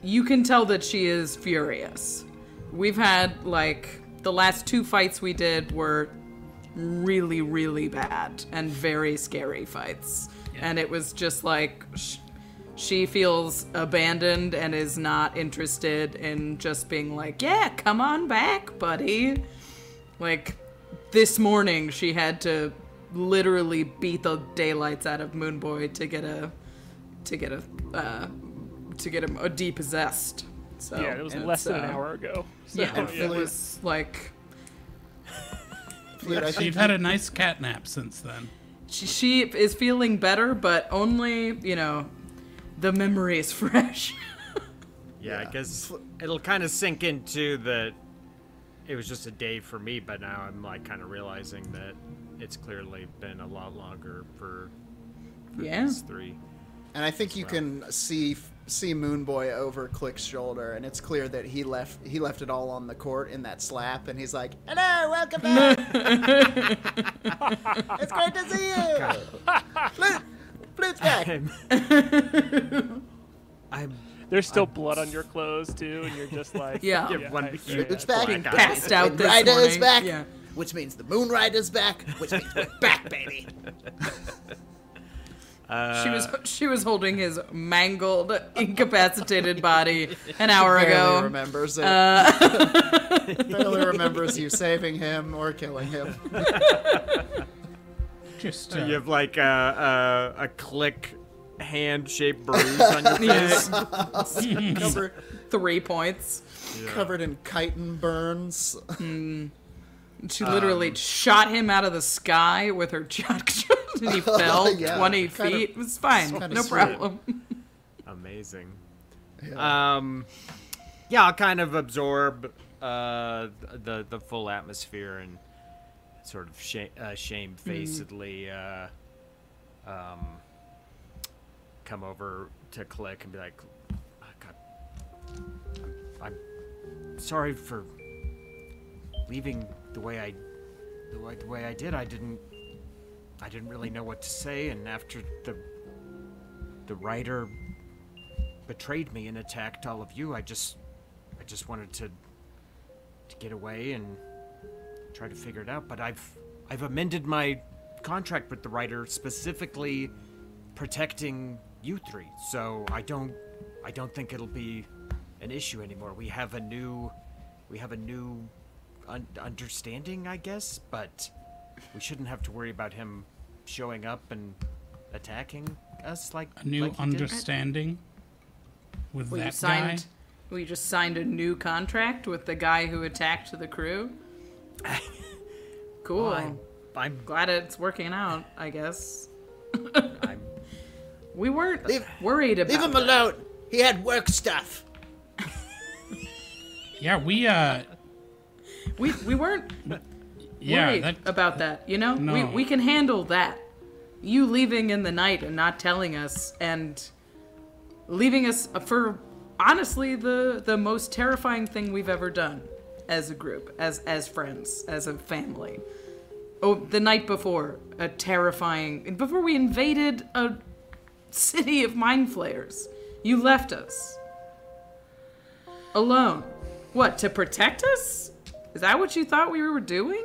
You can tell that she is furious. We've had, like, the last two fights we did were really, really bad and very scary fights. And it was just like. Sh- she feels abandoned and is not interested in just being like, yeah, come on back, buddy. Like, this morning she had to literally beat the daylights out of Moonboy to get a, to get a, uh, to get him a depossessed. So yeah, it was it's, less than an uh, hour ago. So, Yeah, it was like Flute, I think You've had a nice cat nap since then. She, she is feeling better, but only you know, the memory is fresh. Yeah, I guess it'll kind of sink into that it was just a day for me, but now I'm like kind of realizing that it's clearly been a lot longer for, for Yeah. these three. And I think you can see see Moon Boy over Klik's shoulder, and it's clear that he left he left it all on the court in that slap, and he's like, "Hello, welcome back. it's great to see you. Flute, Flute's back. I'm, I'm There's still blood on your clothes too, and you're just like, Yeah. Give one I- huge Flute's back. black. Passed out this Rider is back, Yeah. which means the Moon Rider's back, which means we're back, baby. She was she was holding his mangled, incapacitated body an hour Barely ago. remembers it. Uh, Barely remembers you saving him or killing him. Just You uh, have like a, a, a Klik hand shaped bruise on your face. Covered, Three points. covered in chitin burns. She literally Um, shot him out of the sky with her shotgun, and he fell Yeah, twenty kind of- feet. it was fine, no sweet. problem. Amazing. Yeah. Um, yeah, I'll kind of absorb uh, the the full atmosphere and sort of sh- uh, shamefacedly uh, um, come over to Klik and be like, "Ah, God, I'm, I'm sorry for leaving the way I, the way, the way I did. I didn't, I didn't really know what to say, and after the, the writer betrayed me and attacked all of you, I just, I just wanted to, to get away and try to figure it out. But I've, I've amended my contract with the writer specifically protecting you three. So I don't I don't think it'll be an issue anymore. We have a new we have a new un- understanding, I guess, but we shouldn't have to worry about him showing up and attacking us like A new like he did. understanding with Well, you that signed. guy. Well, you just signed a new contract with the guy who attacked the crew. cool. I'm, I'm, Glad it's working out. I guess I'm we weren't Leave- worried about. Leave him that. alone. He had work stuff. Yeah, we uh We we weren't yeah, worried that about that. You know, we we can handle that. You leaving in the night and not telling us, and leaving us for honestly the the most terrifying thing we've ever done as a group, as as friends, as a family. Oh, the night before, a terrifying before we invaded a city of mind flayers. You left us alone. What to protect us? Is that what you thought we were doing?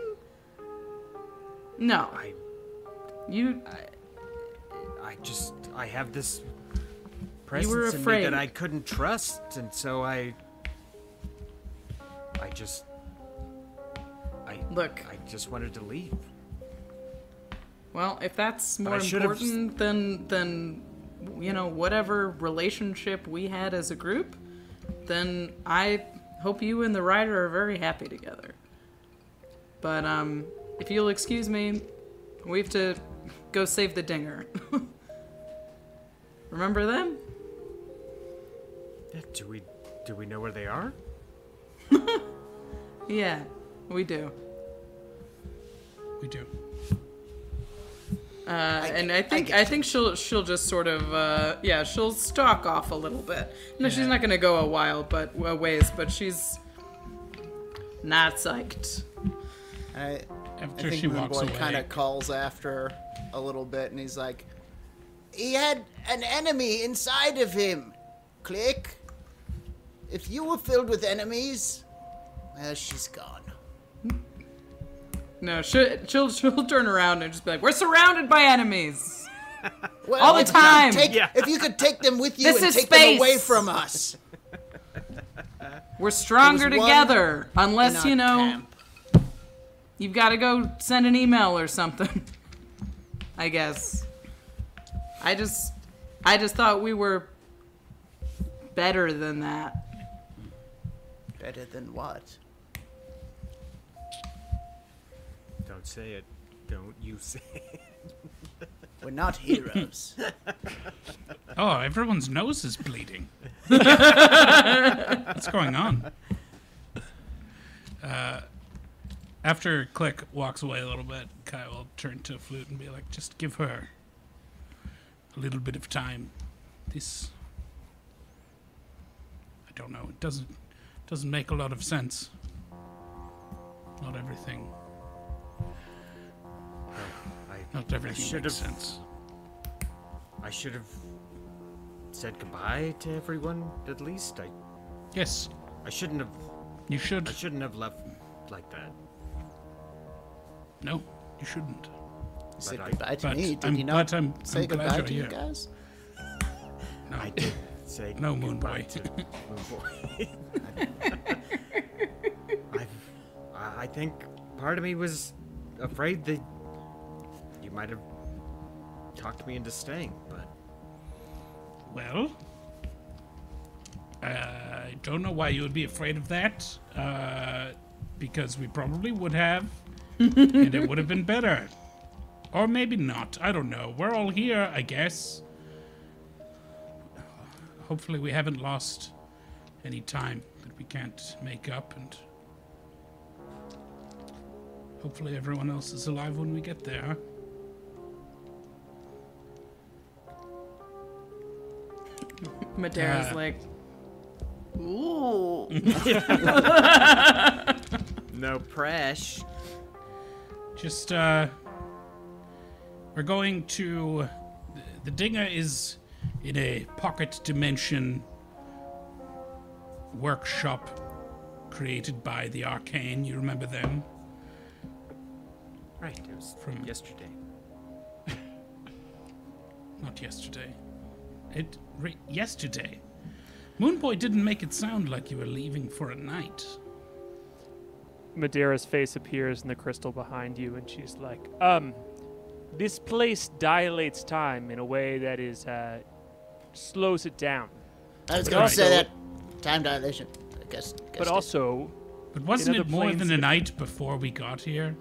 No, I you. I just I have this You presence in me afraid. that I couldn't trust, and so I I just I Look. I just wanted to leave. Well, if that's more I important than than you know whatever relationship we had as a group, then I hope you and the writer are very happy together. But um, if you'll excuse me, we have to go save the dinger. Remember them? Yeah, Do we do we know where they are? Yeah, we do. we do. Uh, and I think I, think she'll she'll just sort of uh, yeah she'll stalk off a little bit. No, she's not gonna go a while, but a ways. But she's not psyched. I, I After think she walks Moonboy away. kind of calls after a little bit, and he's like, "He had an enemy inside of him. Klik. If you were filled with enemies, well, she's gone." No, she'll, she'll she'll turn around and just be like, "We're surrounded by enemies." Well, All the time. Take, Yeah. If you could take them with you This and is take them away space. from us. We're stronger There was one together, unless you know camp. you've got to go send an email or something. I guess. I just I just thought we were better than that. Better than what? Say it. Don't you say it. We're not heroes. Oh, everyone's nose is bleeding. What's going on? Uh, after Klik walks away a little bit, Kai will turn to Flute and be like, just give her a little bit of time. This. I don't know. It doesn't doesn't make a lot of sense. Not everything. I Not everything should've- makes sense. I should have said goodbye to everyone at least. I Yes, I shouldn't have you should. I shouldn't have left like that. No, you shouldn't. He said But I- goodbye to but me. Did I'm he not glad I'm- say I'm goodbye to you here. guys? No. I did say No, Moon goodbye Boy. to Moon Boy. I've, I I think part of me was afraid that you might have talked me into staying, but Well, I don't know why you would be afraid of that. Uh, because we probably would have, and it would have been better. Or maybe not. I don't know. We're all here, I guess. Hopefully, we haven't lost any time that we can't make up, and hopefully, everyone else is alive when we get there. Madera's Uh, like, ooh. No press. Just, uh. We're going to. The Dinger is in a pocket dimension workshop created by the Arcane. You remember them? Right, it was From- from yesterday. Not yesterday. It. Re- yesterday. Moonboy didn't make it sound like you were leaving for a night. Madeira's face appears in the crystal behind you, and she's like, "Um, this place dilates time in a way that is uh, slows it down, I was But going to say that time dilation. I guess. but guessed it. also But wasn't it more than a night before we got here?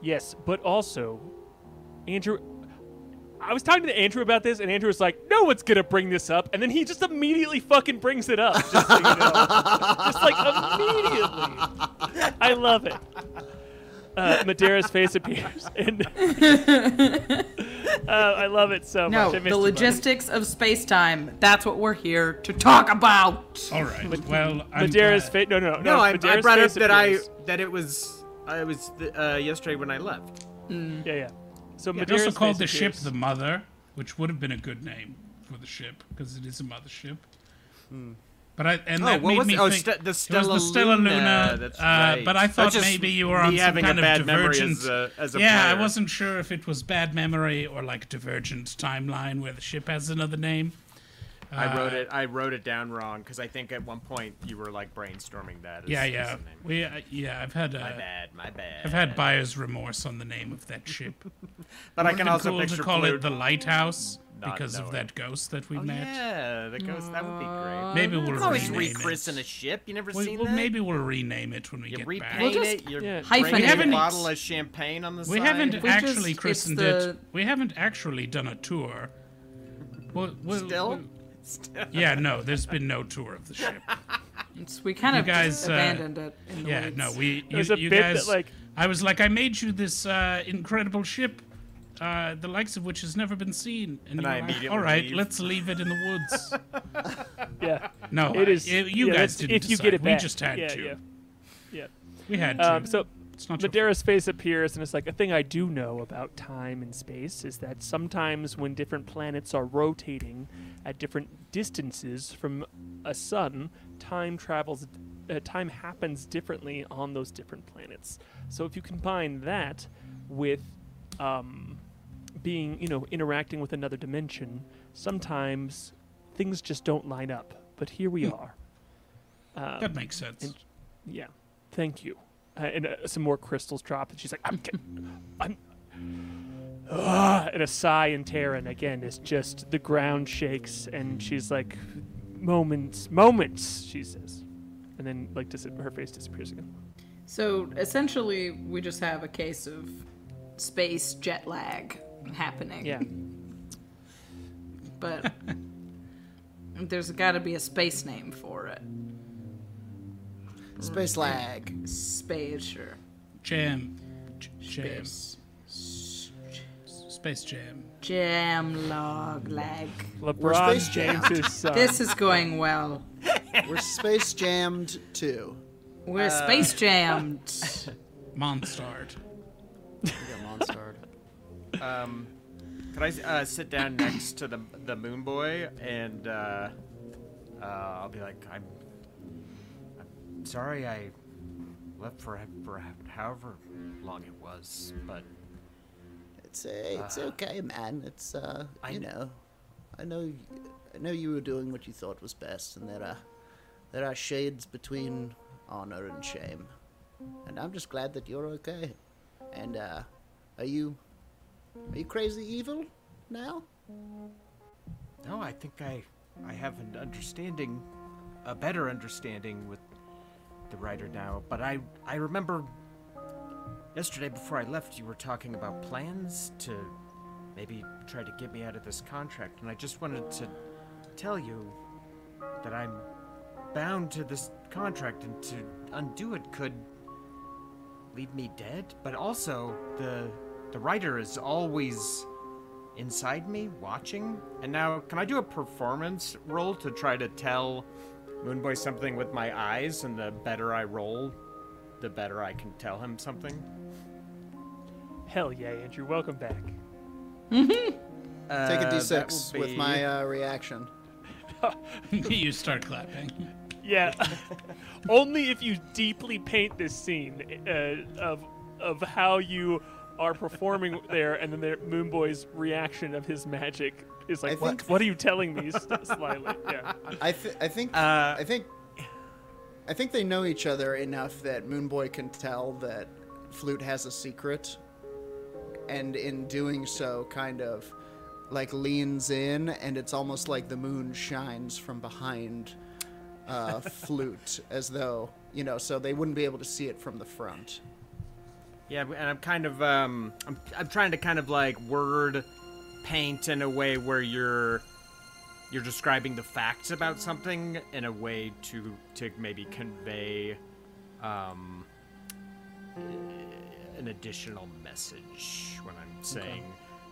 yes, but also, Andrew." I was talking to Andrew about this, and Andrew was like, "No one's gonna bring this up," and then he just immediately fucking brings it up, just so you know, just like immediately. I love it. Uh, Madera's face appears, and uh, I love it so No, much. I missed the you, buddy. logistics of space time. That's what we're here to talk about. All right. well, I'm Madera's glad- face. No, no, no. No, I, I brought up face that I that it was I was th- uh, yesterday when I left. Yeah, yeah. So It Madera's also called the ship the Mother, which would have been a good name for the ship because it is a mothership. But I and Oh, that what made was me it? Oh, think Ste- the it was Stella the Stella Luna, Luna. uh, right. But I thought maybe you were on some having a kind of bad memory divergent. as a- as a yeah, I wasn't sure if it was bad memory or like a divergent timeline where the ship has another name. I wrote Uh, it. I wrote it down wrong because I think at one point you were like brainstorming that. As, Yeah, yeah. the. We uh, yeah, I've had uh, My bad. My bad. I've had buyer's remorse on the name of that ship. but I Would've can also cool picture to call Blue- it the lighthouse Not because of that ghost that we Oh, met. yeah, the ghost. That would be great. Maybe we'll can always rename rechristen it. a ship. You never We, seen well, that? maybe we'll rename it when we you get repaint back. We'll just- it. You're yeah. bringing hyphenate a bottle of champagne on the side. We side. haven't We actually just- christened the- it. We haven't actually done a tour. Well, well, Still? Well- yeah, no, there's been no tour of the ship. It's, we kind You of guys, just uh, abandoned it. In the Yeah, weeds. no, we. You, There's a you bit guys, that, like- I was like, I made you this uh, incredible ship, uh, the likes of which has never been seen. And, And you I were like, immediately All right, leave." let's leave it in the woods. Yeah. No, It is. I- you yeah, guys didn't If you decide. get it we just had yeah, to. Yeah. Yeah. We had to. Um, so it's not Madera's face appears, and it's like a thing I do know about time and space is that sometimes when different planets are rotating at different distances from a sun, time travels, uh, time happens differently on those different planets. So if you combine that with um, being, you know, interacting with another dimension, sometimes things just don't line up. But here we are. Um, That makes sense. and- yeah, thank you. Uh, and uh, some more crystals drop, and she's like, "I'm, getting, I'm." Ah, and a sigh in Terran again is just the ground shakes, and she's like, "Moments, moments," she says, and then like dis- her face disappears again. So essentially, we just have a case of space jet lag happening. Yeah, But there's got to be a space name for it. Space lag. Space, sure. Jam. J- jam. Space. Space Jam. Jam log lag. LeBron Space Jam. James's son. This is going well. We're space jammed too. We're space jammed. Monstars. We got Monstars. Um, could I uh, sit down next to the the moon boy and uh, uh, I'll be like, I'm, I'm sorry I left for for however long it was, but It's uh, it's okay, man. It's uh, I- you know, I know, I know you were doing what you thought was best, and there are there are shades between honor and shame, and I'm just glad that you're okay. And uh, are you are you crazy evil now? no, I think I I have an understanding, a better understanding with the writer now. But I I remember yesterday before I left, you were talking about plans to maybe try to get me out of this contract, and I just wanted to tell you that I'm bound to this contract, and to undo it could leave me dead. But also, the the writer is always inside me, watching. And now, can I do a performance roll to try to tell Moonboy something with my eyes? And the better I roll, the better I can tell him something. Hell yeah, Andrew. Welcome back. Take a Uh, that d6 will with my uh, reaction. you start clapping. Yeah. Only if you deeply paint this scene uh, of of how you are performing there, and then the Moonboy's reaction of his magic is like, I "What? think- What are you telling me?" s- Slyly. Yeah. I, th- I think Uh, I think I think they know each other enough that Moonboy can tell that Flute has a secret, and in doing so, kind of like leans in, and it's almost like the moon shines from behind uh, Flute, as though you know, so they wouldn't be able to see it from the front. Yeah, and I'm kind of um, I'm I'm trying to kind of like word paint in a way where you're you're describing the facts about something in a way to to maybe convey um an additional message when I'm saying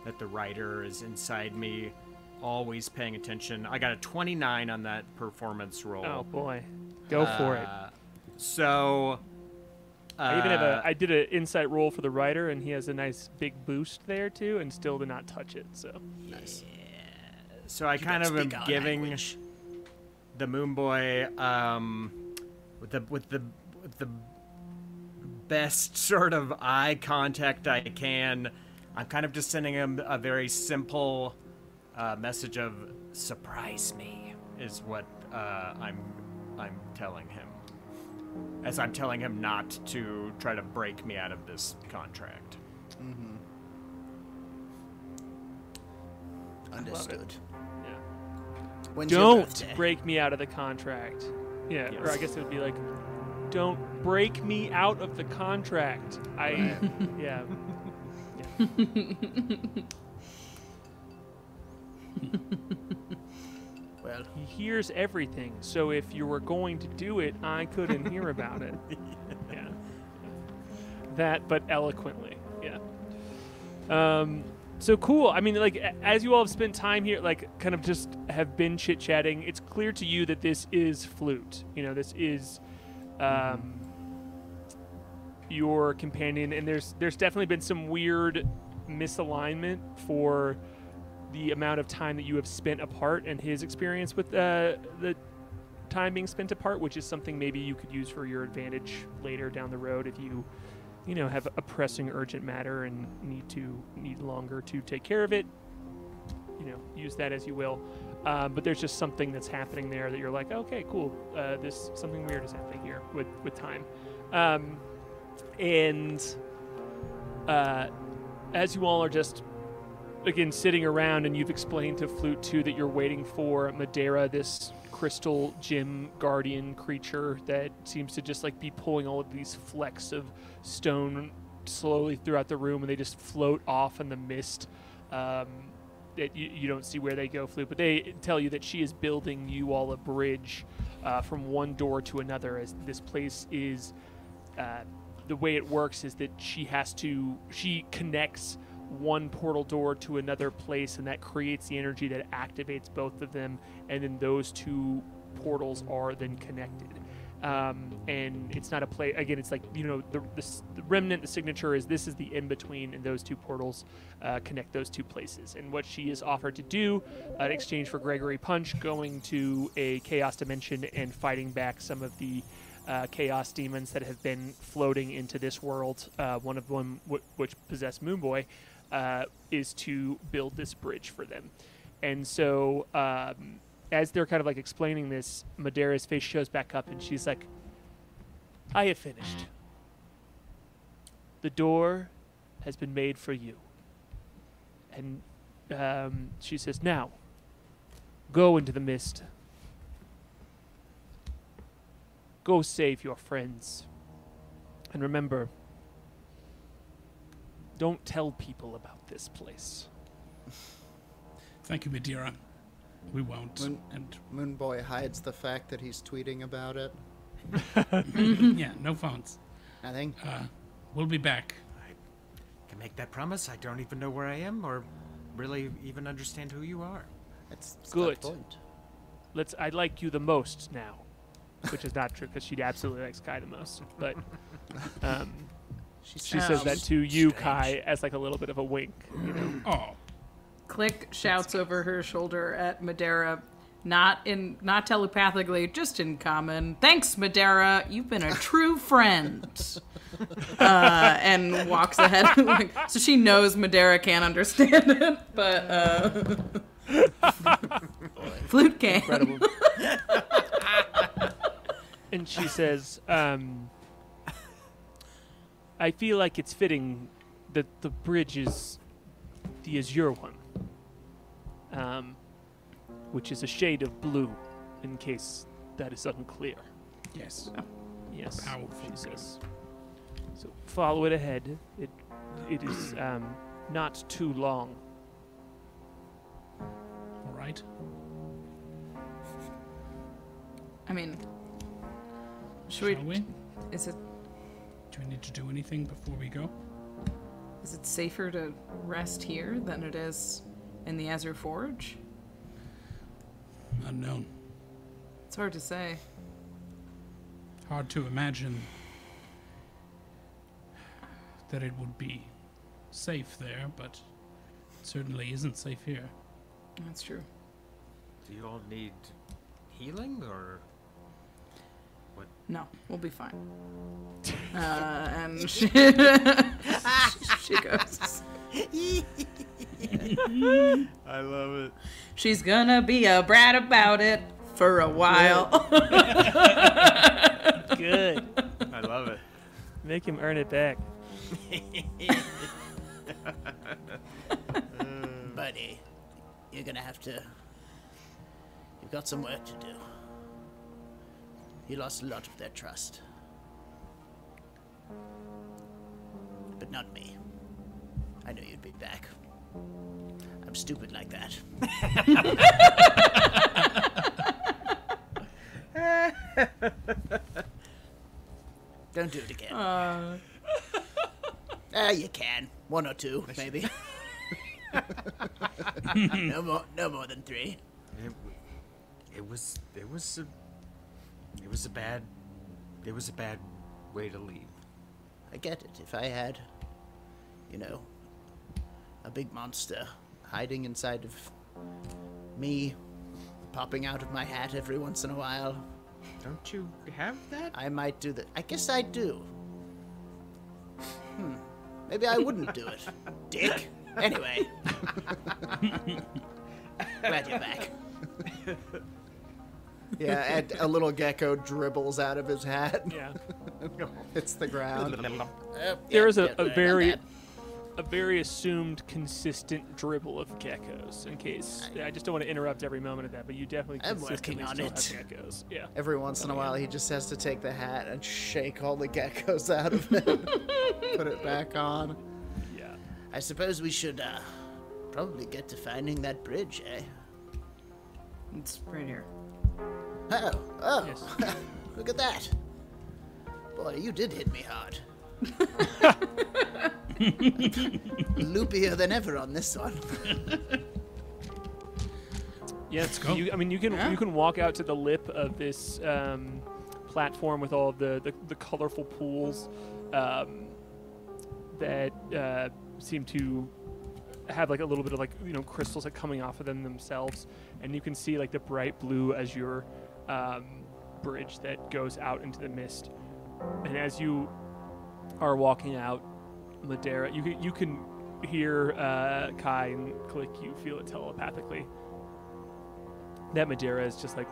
that the writer is inside me always paying attention. I got a 29 on that performance roll. Oh boy, go for it. Uh, I even have a. uh, did an insight roll for the writer, and he has a nice big boost there too, and still did not touch it. So Nice. So I kind of am giving the Moon Boy um, with the with the with the best sort of eye contact I can. I'm kind of just sending him a very simple uh, message of surprise me is what uh, I'm I'm telling him. As I'm telling him not to try to break me out of this contract. Mm-hmm. Understood. yeah. When's Don't break me out of the contract. Yeah, or I guess it would be like, don't break me out of the contract. I, yeah. Well, He hears everything, so if you were going to do it, I couldn't hear about it. Yeah. That, but eloquently. Yeah. Um, so cool. I mean, like, as you all have spent time here, like, kind of just have been chit chatting, it's clear to you that this is flute. You know, this is um, your companion, and there's there's definitely been some weird misalignment for the amount of time that you have spent apart and his experience with uh, the time being spent apart, which is something maybe you could use for your advantage later down the road if you, you know, have a pressing urgent matter and need to need longer to take care of it. You know, use that as you will. Um, but there's just something that's happening there that you're like, okay, cool. Uh, this something weird is happening here with with time, um, and uh, as you all are just again sitting around and you've explained to Flute 2 that you're waiting for Madeira, this crystal gem guardian creature that seems to just like be pulling all of these flecks of stone slowly throughout the room and they just float off in the mist. Um, that you, you don't see where they go, Flute, but they tell you that she is building you all a bridge uh, from one door to another as this place is uh, the way it works is that she has to she connects one portal door to another place and that creates the energy that activates both of them and then those two portals are then connected um, and it's not a play again it's like you know the, the, the remnant the signature is this is the in between and those two portals uh, connect those two places and what she is offered to do uh, in exchange for gregory punch going to a chaos dimension and fighting back some of the uh, chaos demons that have been floating into this world. Uh, one of them, w- which possess Moonboy, uh, is to build this bridge for them. And so, um, as they're kind of like explaining this, Madeira's face shows back up, and she's like, "I have finished. The door has been made for you." And um, she says, "Now, go into the mist." Go save your friends. And remember, don't tell people about this place. Thank you, Madeira. We won't. When- And Moonboy hides the fact that he's tweeting about it. yeah, no phones. Nothing. Uh, we'll be back. I can make that promise. I don't even know where I am or really even understand who you are. That's it's Good. Point. Let's. I like you the most now, which is not true because she absolutely likes Kai the most. But um, She, she says that to you, strange. Kai, as like a little bit of a wink. You know. Oh, Klik shouts over her shoulder at Madeira, not in not telepathically, just in common. Thanks, Madeira. You've been a true friend. uh, and walks ahead. Like, so she knows Madeira can't understand it, but uh, flute can. Incredible. and she says, um, I feel like it's fitting that the bridge is the azure one, um, which is a shade of blue, in case that is unclear. yes. Yes, Powerful she says. So follow it ahead. It, it is um, not too long. All right. I mean, should Shall we? we? Is it Do we need to do anything before we go? is it safer to rest here than it is in the Azure Forge? Unknown. It's hard to say. Hard to imagine that it would be safe there, but it certainly isn't safe here. That's true. Do you all need healing or No, we'll be fine. Uh, and she, she goes. I love it. She's gonna be a brat about it for a while. Good. I love it. Make him earn it back. Buddy, you're gonna have to. You've got some work to do. You lost a lot of their trust. But not me. I knew you'd be back. I'm stupid like that. Don't do it again. Uh, Ah, you can. One or two, maybe. no more. No more than three. It, it was it was a it was a bad it was a bad way to leave. I get it. If I had, you know, a big monster hiding inside of me, popping out of my hat every once in a while, Don't you have that? I might do that. I guess I do. Hmm. Maybe I wouldn't do it. Dick. Anyway. Glad you're back. Yeah, and a little gecko dribbles out of his hat, Yeah. hits the ground. There is a, a very a very assumed consistent dribble of geckos in case I just don't want to interrupt every moment of that, but you definitely I'm consistently working on it. have geckos. Yeah. Every once in a while, he just has to take the hat and shake all the geckos out of it, put it back on. Yeah. I suppose we should uh, probably get to finding that bridge, eh? it's right here. Oh, oh, Yes. look at that. Boy, you did hit me hard. Loopier than ever on this one. Yes, go. you, I mean, you can Yeah. you can walk out to the lip of this um, platform with all of the, the, the colorful pools um, that uh, seem to have like a little bit of like you know crystals like coming off of them themselves, and you can see like the bright blue azure um, bridge that goes out into the mist. And as you are walking out, Madeira, you can, you can hear uh, Kai and Klik. You feel it telepathically that Madeira is just like,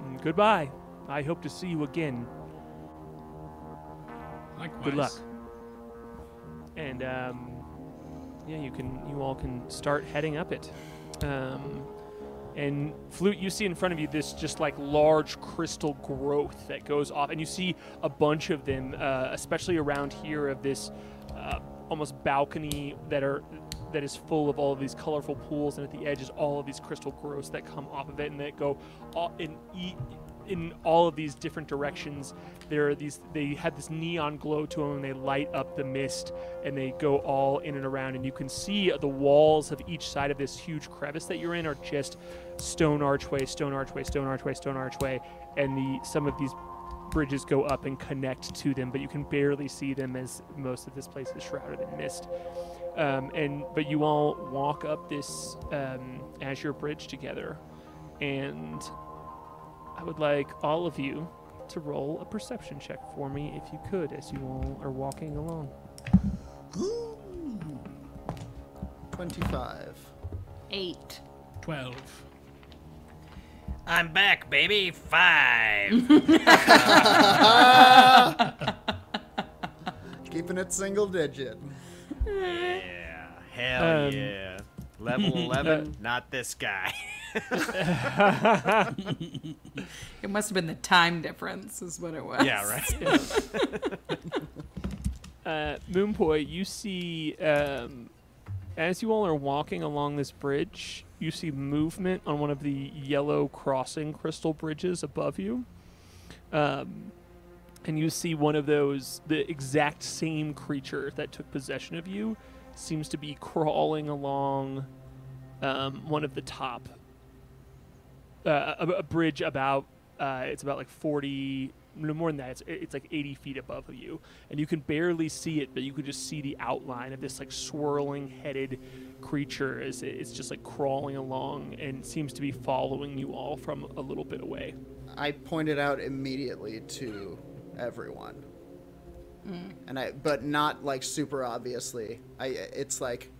"Mm, goodbye. I hope to see you again. Likewise. Good luck. And um, yeah, you can, you all can start heading up it. Um, and flute, you see in front of you this just like large crystal growth that goes off, and you see a bunch of them, uh, especially around here, of this uh, almost balcony that are that is full of all of these colorful pools, and at the edge is all of these crystal growths that come off of it and that go all, and e- in all of these different directions. There are these. They have this neon glow to them, and they light up the mist, and they go all in and around. And you can see the walls of each side of this huge crevice that you're in are just stone archway, stone archway, stone archway, stone archway, and the some of these bridges go up and connect to them, but you can barely see them as most of this place is shrouded in mist. Um, and but you all walk up this um, Azure Bridge together, and I would like all of you to roll a perception check for me, if you could, as you all are walking along. 25. Eight. 12. I'm back, baby. Five. Keeping it single digit. yeah. Hell Um, yeah. Level 11, not this guy. It must have been the time difference, is what it was. yeah, right. Uh, Moonboy, you see, um, as you all are walking along this bridge, you see movement on one of the yellow crossing crystal bridges above you. Um, and you see one of those, the exact same creature that took possession of you, seems to be crawling along um, one of the top, uh, a, a bridge about, uh, it's about like 40, no more than that, it's, it's like 80 feet above of you and you can barely see it, but you can just see the outline of this like swirling headed creature as it's just like crawling along and seems to be following you all from a little bit away. I pointed out immediately to everyone. And I but not like super obviously. I it's like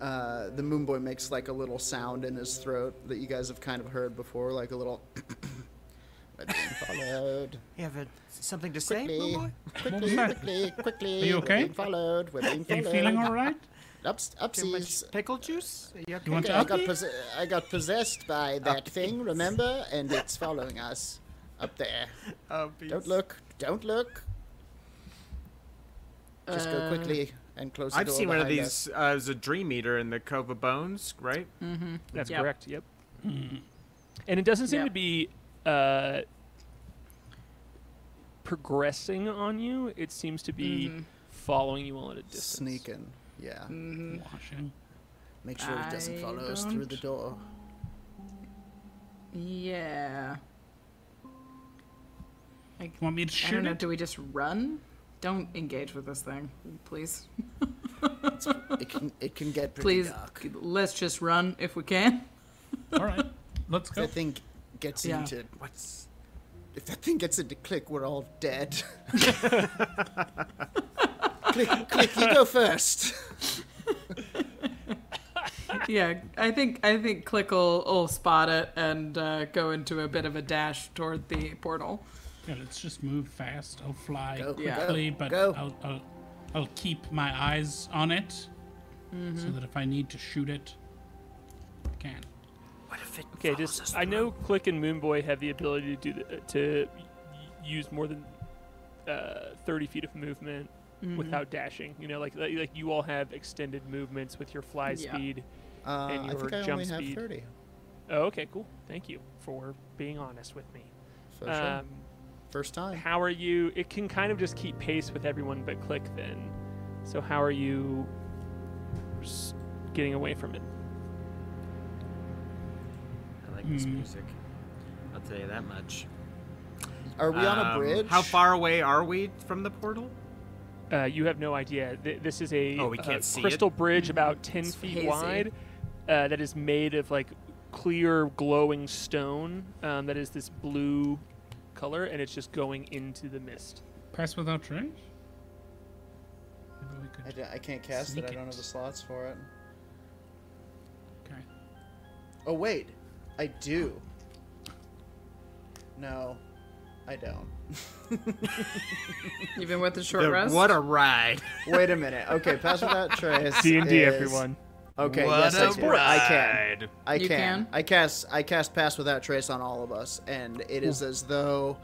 uh, the moon boy makes like a little sound in his throat that you guys have kind of heard before, like a little We're being followed. You have a, something to say, Quickly, boy? quickly, quickly, quickly. Are you We're okay? being followed. We're being Are you feeling all right? Ups, Too much upsies. pickle juice? You okay? You want to I got, uppy? I got possessed by that thing, remember? And it's following us up there. Oh, Don't look. Don't look. Just go Uh, quickly and close I've seen one of these uh, as a dream eater in the Cove of Bones, right? That's Yep. correct. Yep. And it doesn't seem Yep. to be uh, progressing on you. It seems to be following you all at a distance. Sneaking. Yeah. Washing. Make sure it doesn't I follow us through the don't- door. Yeah. Want me to shoot I don't know. it? Do we just run? Don't engage with this thing, please. It can it can get pretty Please, dark. let's just run if we can. All right. Let's go. If that thing gets Yeah. into What's if that thing gets into Klik, we're all dead. Klik, Klik, you go first. yeah, I think I think Klik will, will spot it and uh, go into a bit of a dash toward the portal. Yeah, let's just move fast. I'll fly Go, quickly, go, but go. I'll, I'll I'll keep my eyes on it, so that if I need to shoot it, I can. what if it Okay, follows us just I know? Klik and Moonboy have the ability to do the, to use more than uh, 30 feet of movement without dashing. You know, like like like you all have extended movements with your fly Yeah. speed. Uh, And I your think I jump only have speed. 30. Oh, okay, cool. Thank you for being honest with me. For sure. Um, First time. how are you? It can kind of just keep pace with everyone but Klik then. So how are you getting away from it? I like this Hmm. music. I'll tell you that much. Are we on a Um, bridge? How far away are we from the portal? Uh, you have no idea. Th- this is a Oh, we uh, can't see it? crystal bridge about 10 It's feet hazy. wide uh, that is made of like clear glowing stone um, that is this blue color and it's just going into the mist. Pass without trace. Maybe we could. I, d- I can't cast it. Sneak I don't have the slots for it. Okay. Oh wait, I do. No, I don't. Even with the short The- rest. what a ride! Wait a minute. Okay, pass without trace. D and D, is- everyone. Okay, what yes, a I, do. I can. ride! I You can. can? I cast. I cast pass without trace on all of us, and it is as though,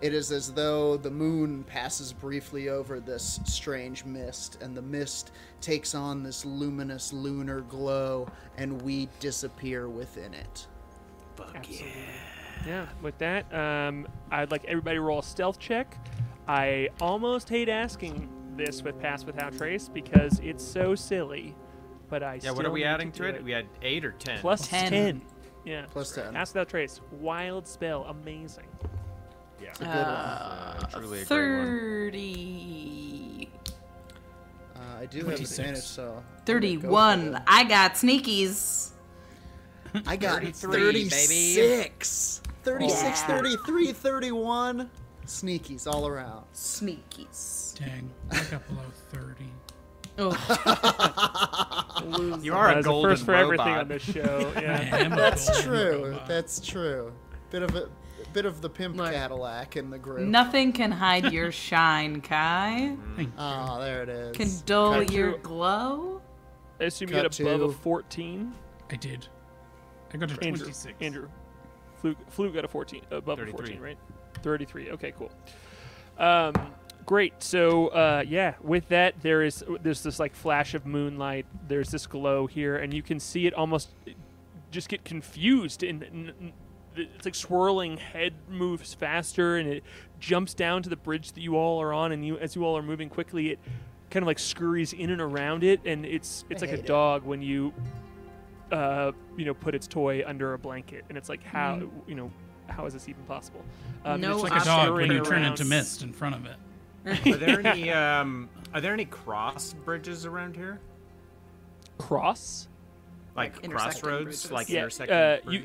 it is as though the moon passes briefly over this strange mist, and the mist takes on this luminous lunar glow, and we disappear within it. Fuck Absolutely. yeah! yeah. With that, um, I'd like everybody to roll a stealth check. I almost hate asking this with Pass Without Trace because it's so silly, but I Yeah, still what are we adding to to do it? We had eight or ten. Plus 10. 10. Yeah. Plus 10. Ask Without Trace. Wild spell. Amazing. Yeah. It's a good one. Uh, truly a great one. Thirty. Uh, I do have advantage, so. I'm gonna go Thirty-one. I got sneakies. I got 33, baby. 36. 36, Yeah. 33, 31. Sneakies all around. Sneakies. Dang, I got below 30. Oh, You are a That's a golden first for everything robot. on this show. Yeah. That's true. robot. That's true. Bit of a bit of the pimp Look. Cadillac in the group. nothing can hide your shine, Kai. Thank you. Oh, there it is. Can dull Cut your to- glow. I assume you Cut got above a 14. I did. I got a Andrew. 26. Andrew. Fluke, Fluke got a 14. Above a 14, right? 33. Okay, cool. Um, great. So, uh, yeah, with that, there is there's this like flash of moonlight. There's this glow here, and you can see it almost just get confused and. and- and it's like swirling head moves faster and it jumps down to the bridge that you all are on and you as you all are moving quickly it kind of like scurries in and around it and it's it's I like a hate it. dog when you uh, you know, put its toy under a blanket, and it's like, how, you know, how is this even possible? Um, and No it's It's like a dog when you turn around. into mist in front of it. Are there any um are there any cross bridges around here? Cross. Like, Like crossroads, bridges? like Yeah, intersecting uh, you-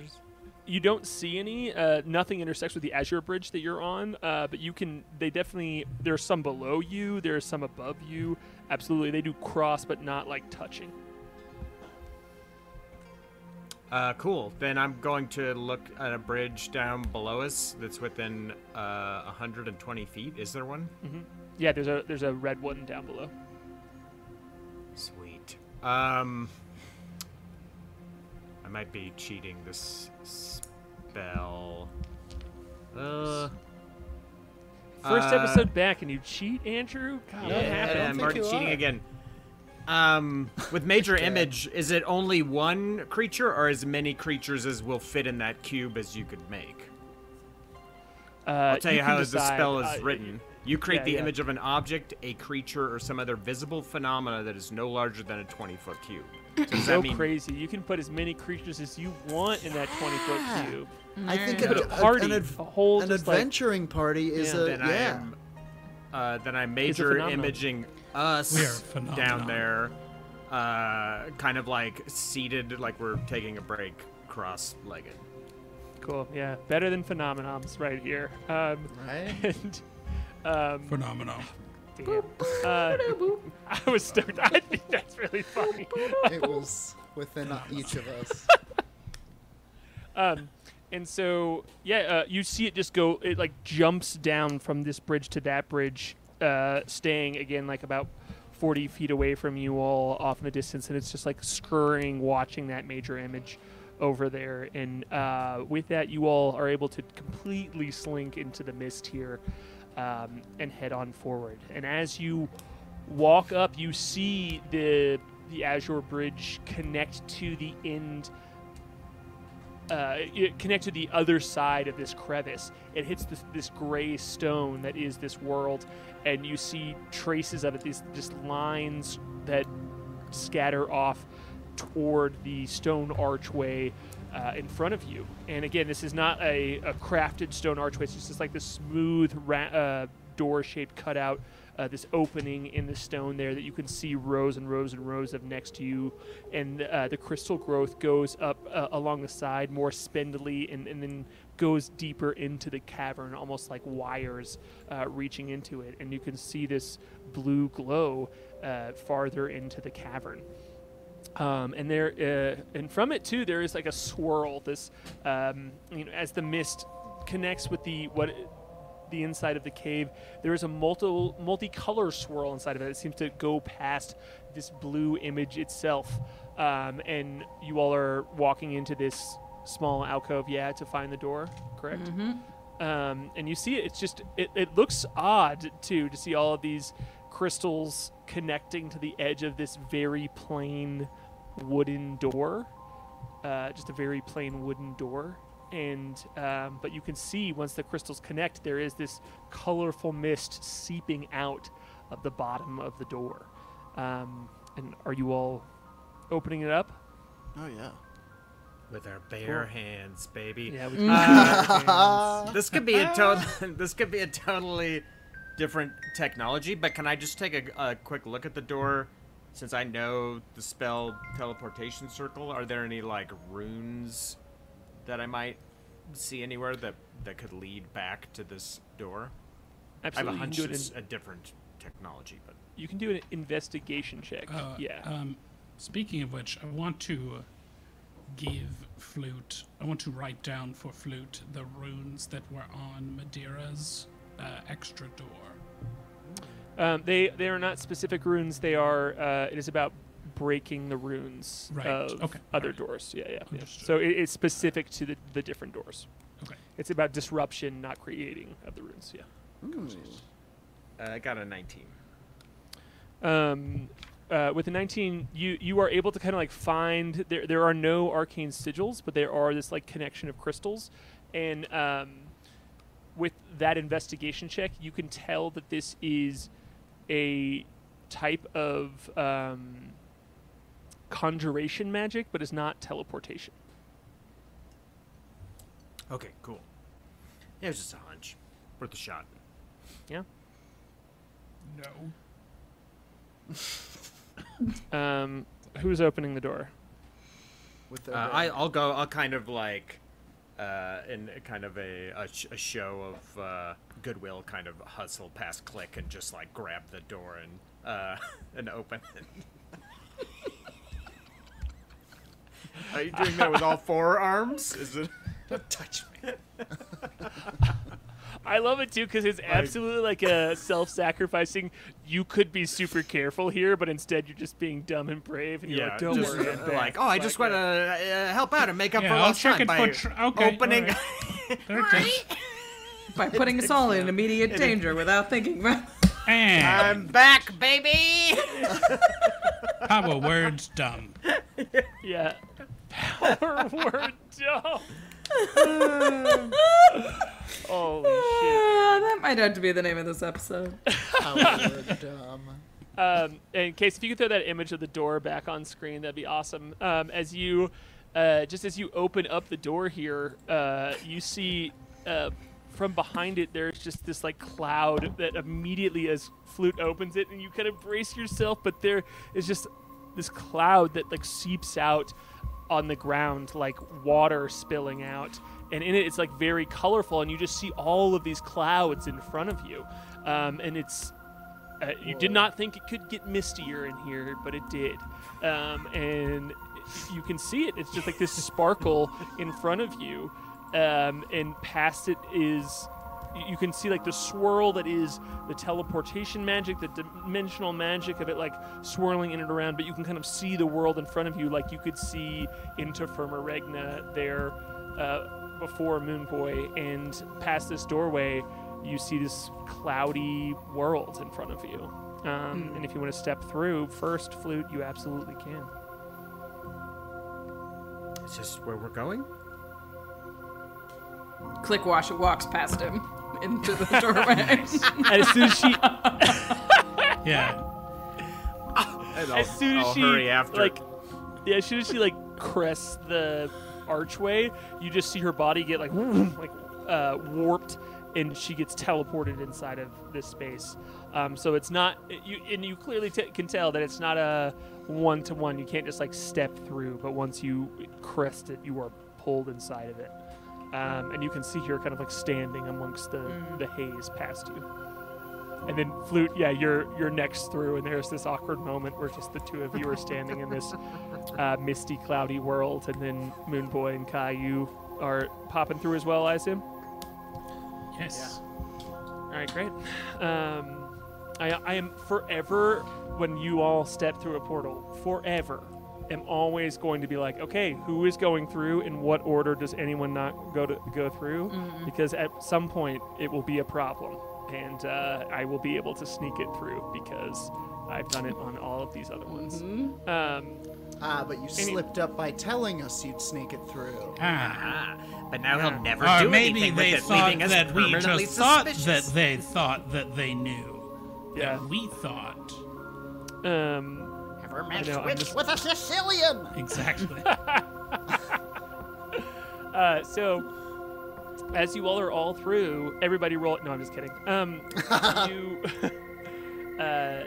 You don't see any. Uh, nothing intersects with the Azure Bridge that you're on, uh, but you can. They definitely. There's some below you. There's some above you. Absolutely, they do cross, but not like touching. Uh, cool. Then I'm going to look at a bridge down below us that's within uh 120 feet. Is there one? Yeah, there's a there's a red one down below. Sweet. Um, I might be cheating this spell. Uh. First uh, episode back, and you cheat, Andrew. God, what Yeah, happened? I'm think already cheating are. again. Um, with major image, is it only one creature or as many creatures as will fit in that cube as you could make? Uh, I'll tell you, can how the spell is Uh, written. You create yeah, the yeah. image of an object, a creature, or some other visible phenomena that is no larger than a 20 foot cube. So does so that mean crazy. You can put as many creatures as you want in that 20 foot Yeah. cube. I think Put a, a a- party, an, a whole an just like adventuring party is Yeah. a then yeah. I'm uh, then I'm major phenomenon. imaging us We are down there, uh, kind of like seated, like we're taking a break, cross-legged. cool. Yeah, better than phenomenons right here. Um, right. and um, Phenomenal. damn. Uh, I was stoked. I think that's really funny. it was within each of us. Um, and so yeah, uh, you see it just go. It like jumps down from this bridge to that bridge, uh, staying again like about. 40 feet away from you all off in the distance and it's just like scurrying watching that major image over there and uh, with that you all are able to completely slink into the mist here um, and head on forward and as you walk up you see the the azure bridge connect to the end uh, it connect to the other side of this crevice. It hits this, this gray stone that is this world, and you see traces of it. These just lines that scatter off toward the stone archway uh, in front of you. And again, this is not a, a crafted stone archway. It's just like this smooth ra- uh, door-shaped cutout. Uh, this opening in the stone there that you can see rows and rows and rows of next to you, and uh, the crystal growth goes up uh, along the side more spindly and, and then goes deeper into the cavern, almost like wires uh, reaching into it. And you can see this blue glow uh, farther into the cavern. Um, and there, uh, and from it too, there is like a swirl. This, um, you know, as the mist connects with the what the inside of the cave, there is a multi multicolor swirl inside of it. It seems to go past this blue image itself. Um, and you all are walking into this small alcove, yeah, to find the door, correct? Um, and you see it. It's just it, it looks odd too to see all of these crystals connecting to the edge of this very plain wooden door. Uh, just a very plain wooden door. And um, but you can see once the crystals connect, there is this colorful mist seeping out of the bottom of the door. Um, and are you all opening it up? Oh yeah. With our bare Cool. hands, baby. Yeah, we Uh, this could be a total. this could be a totally different technology. But can I just take a, a quick look at the door, since I know the spell teleportation circle? Are there any like runes that I might see anywhere that that could lead back to this door? I have a you, can hunch do it it's in, a different technology, but you can do an investigation check. Uh, yeah. Um, speaking of which, I want to give Flute. I want to write down for Flute the runes that were on Madeira's uh, extra door. Um, they they are not specific runes. They are. Uh, it is about breaking the runes Right, of okay, other alright. doors. Yeah, yeah. yeah. So it, it's specific to the, the different doors. Okay. It's about disruption, not creating of the runes. Yeah. uh, I got a 19. Um, uh, with the 19, you you are able to kind of like find there there are no arcane sigils, but there are this like connection of crystals, and um, with that investigation check, you can tell that this is a type of um, conjuration magic, but is not teleportation. Okay, cool. Yeah, it was just a hunch. Worth a shot. Yeah. No. Um, who's opening the door? With their Uh, I. I'll go. I'll kind of like, uh, in a kind of a, a, sh- a show of uh, goodwill, kind of hustle past Klik and just like grab the door and uh, and open it. Are you doing that with all four arms? Is it? Don't touch me. I love it too because it's absolutely like a self-sacrificing. You could be super careful here, but instead you're just being dumb and brave, and you're like, "Don't just, worry, uh, like, oh, I just want to uh, help out and make up Yeah, for I'll lost check time it by tr- okay, opening. alright. Okay. By putting us all in immediate danger without thinking about And I'm back, baby. power words dumb. yeah. Power word dumb. Holy shit. Uh, that might have to be the name of this episode. Power Word dumb. Um, in case if you could throw that image of the door back on screen, that'd be awesome. Um, as you, uh, just as you open up the door here, uh, you see uh, from behind it there's just this like cloud that immediately as flute opens it, and you kind of brace yourself, but there is just this cloud that like seeps out on the ground like water spilling out and in it it's like very colorful and you just see all of these clouds in front of you um, and it's uh, you did not think it could get mistier in here, but it did. Um, and you can see it. It's just like this sparkle in front of you. Um, and past it is, you can see like the swirl that is the teleportation magic, the dimensional magic of it like swirling in and around. But you can kind of see the world in front of you, like you could see into Firma Regna there uh, before Moon Boy. And past this doorway, you see this cloudy world in front of you. Um, And if you want to step through first, flute, you absolutely can. Is this where we're going? Klik wash it walks past him into the doorway. As soon as she, Yeah. And I'll, as soon as I'll she, hurry after. like, yeah, as soon as she like crests the archway, you just see her body get like, like uh, warped, and she gets teleported inside of this space. Um, so it's not you, and you clearly t- can tell that it's not a one to one. You can't just like step through, but once you crest it, you are pulled inside of it. Um, and you can see her kind of like standing amongst the, the haze past you. And then flute, yeah, you're you're next through, and there's this awkward moment where just the two of you are standing in this uh, misty, cloudy world, and then Moon Boy and Kai, you are popping through as well, I assume. Yes. All right, great. Um, I, I am forever when you all step through a portal. Forever, am always going to be like, okay, who is going through? In what order does anyone not go to go through? Because at some point it will be a problem, and uh, I will be able to sneak it through because I've done it on all of these other ones. Um, Ah, but you slipped up by telling us you'd sneak it through. Ah. Ah, but now he'll never Or do maybe anything they with it, thought leaving us that we permanently just thought that they thought that they knew. Yeah. That we thought. um, Ever I matched know, wits just- with a Sicilian? Exactly. Uh, so, as you all are all through, everybody roll. No, I'm just kidding. Um, you, uh,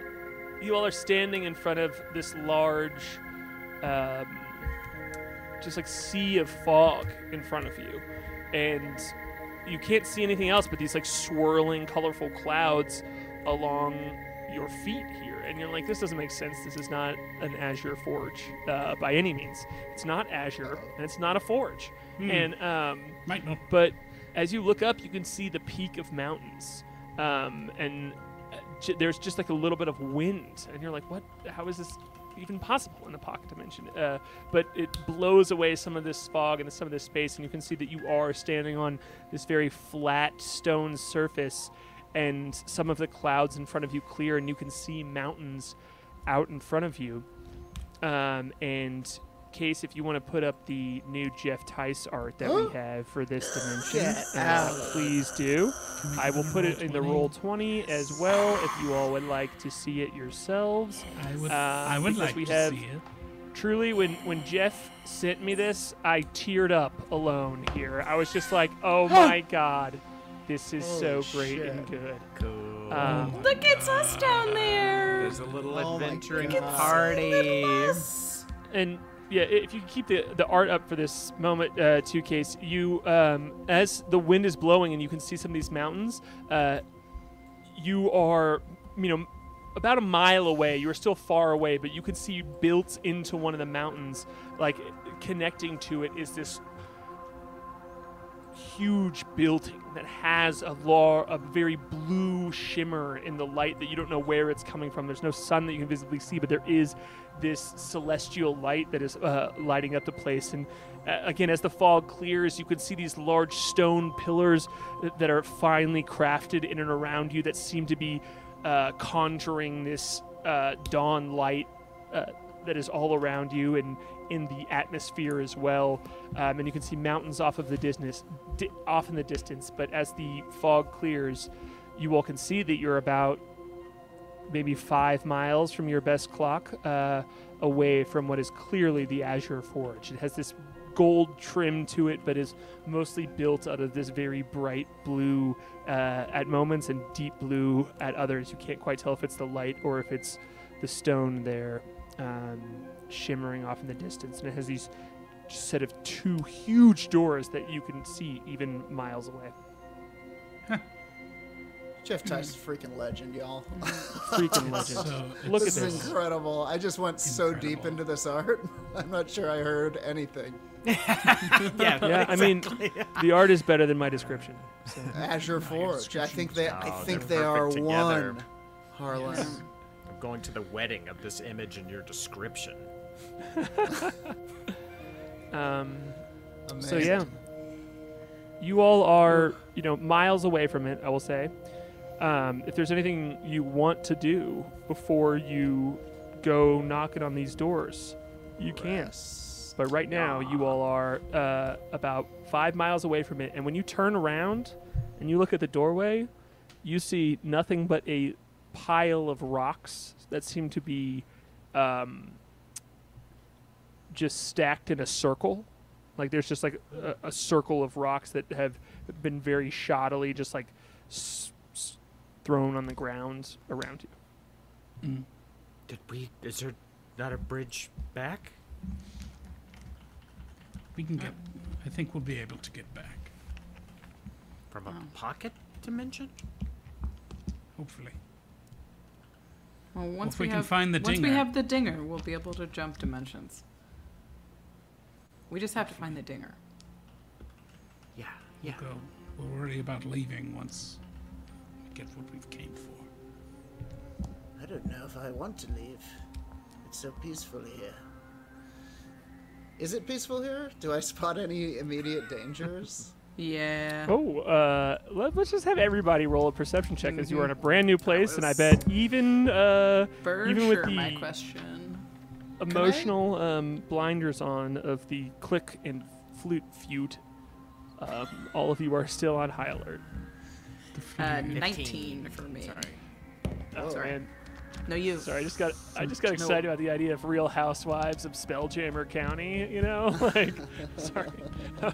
you all are standing in front of this large, um, just like sea of fog in front of you, and you can't see anything else but these like swirling, colorful clouds along your feet here. And you're like, this doesn't make sense. This is not an Azure forge uh, by any means. It's not Azure, and it's not a forge. And um, Might not. but as you look up, you can see the peak of mountains, um, and uh, j- there's just like a little bit of wind, and you're like, "What? How is this even possible in the pocket dimension?" Uh, but it blows away some of this fog and some of this space, and you can see that you are standing on this very flat stone surface, and some of the clouds in front of you clear, and you can see mountains out in front of you. Um, and Case, if you want to put up the new Jeff Tice art that we have for this dimension, uh, please do. I will put it in the roll 20 as well if you all would like to see it yourselves. I would. Uh, I would like we to have- see it. Truly, when, when Jeff sent me this, I teared up alone here. I was just like, oh my god, this is so Holy great and good. Cool. Um, Look, it's us down there. There's a little Oh adventuring God. party. and yeah, if you keep the, the art up for this moment, uh, two case, you um, as the wind is blowing and you can see some of these mountains, uh, you are you know about a mile away. You're still far away, but you can see built into one of the mountains, like connecting to it, is this huge building that has a law a very blue shimmer in the light that you don't know where it's coming from. There's no sun that you can visibly see but there is this celestial light that is uh, lighting up the place. And uh, again as the fog clears you can see these large stone pillars that- are finely crafted in and around you that seem to be uh, conjuring this uh, dawn light uh, that is all around you and in the atmosphere as well. Um, and you can see mountains off of the distance, di- off in the distance. But as the fog clears, you all can see that you're about maybe five miles from your best clock uh, away from what is clearly the Azure Forge. It has this gold trim to it, but is mostly built out of this very bright blue uh, at moments and deep blue at others. You can't quite tell if it's the light or if it's the stone there um, shimmering off in the distance. And it has these set of two huge doors that you can see even miles away. Jeff Tice is a freaking legend, y'all. Freaking legend. So Look at this this. is incredible. I just went so deep into this art. I'm not sure I heard anything. yeah, Yeah, I mean, the art is better than my description. So. Azure Forge. I think they. I think they're they are perfect together. one. Harlan. I'm going to the wedding of this image in your description. Um, Amazing. so yeah, you all are you know miles away from it. I will say. Um, if there's anything you want to do before you go knocking on these doors, you can. Yes. But right now, you all are uh, about five miles away from it. And when you turn around and you look at the doorway, you see nothing but a pile of rocks that seem to be um, just stacked in a circle. Like there's just like a, a circle of rocks that have been very shoddily just like s- s- thrown on the ground around you. Did we? Is there not a bridge back? we can get. I think we'll be able to get back. From a pocket dimension? Hopefully. Well, once if we can have, find the once we dinger. have the dinger, we'll be able to jump dimensions. We just have to find the dinger. Yeah, yeah. We'll go. We'll worry about leaving once we get what we've came for. I don't know if I want to leave. It's so peaceful here. Is it peaceful here? Do I spot any immediate dangers? Yeah. Oh, uh, let, us just have everybody roll a perception check as you are in a Mhm. brand new place, and I bet even uh, For even sure, with the my question. emotional um, blinders on of the Klik and flute feud, um, all of you are still on high alert. Uh, 19 for me. Sorry. Oh, Sorry. man. No, you. Sorry, I just got I just got No. excited about the idea of Real Housewives of Spelljammer County. You know, like sorry.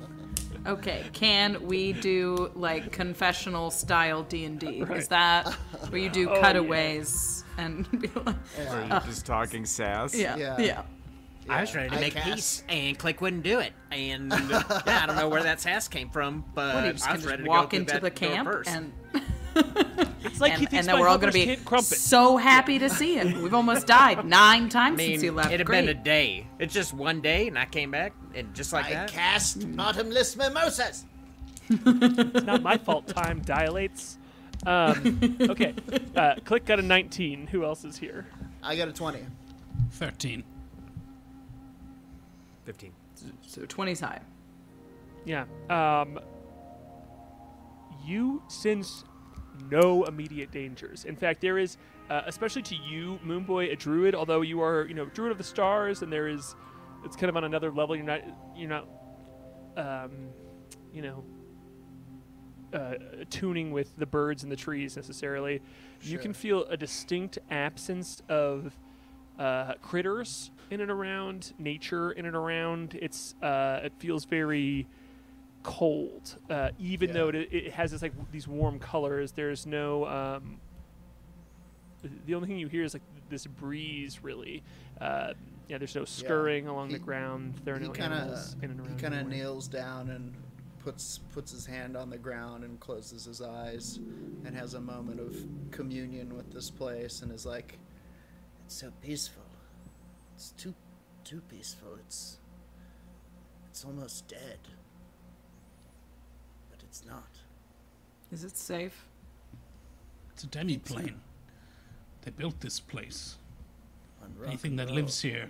Okay, can we do like confessional style D and D? Is that where you do Oh, yeah. cutaways and be like, Or you uh, just talking sass? yeah, Yeah. yeah, I was trying to I make cast- peace, and Klik wouldn't do it. And uh, yeah, I don't know where that sass came from, but What, you just I can was just ready to walk go through into that the door camp first. and It's like and, he thinks and then we're all gonna be crumpet. so happy to see him. We've almost died nine times I mean, since you left. It had been a day. It's just one day, and I came back, and just like I that. cast bottomless mimosas. It's not my fault. Time dilates. Um, okay, uh, Klik got a 19. Who else is here? I got a 20. 13. 15. so 20's high. Yeah. Um, you sense no immediate dangers. In fact, there is, uh, especially to you, Moonboy, a druid. Although you are, you know, druid of the stars, and there is, it's kind of on another level. You're not, you're not, um, you know, uh, tuning with the birds and the trees necessarily. You can feel a distinct absence of uh, critters in and around nature in and around. It's uh, it feels very cold, uh, even though it, it has this like these warm colors. There's no um, the only thing you hear is like this breeze. Really, uh, yeah. There's no scurrying along the ground. There are he no kind animals of in and he kind of kneels down and puts puts his hand on the ground and closes his eyes and has a moment of communion with this place and is like it's so peaceful it's too too peaceful it's it's almost dead it's not Is it safe? It's a demi-plane. They built this place. on Anything that lives here,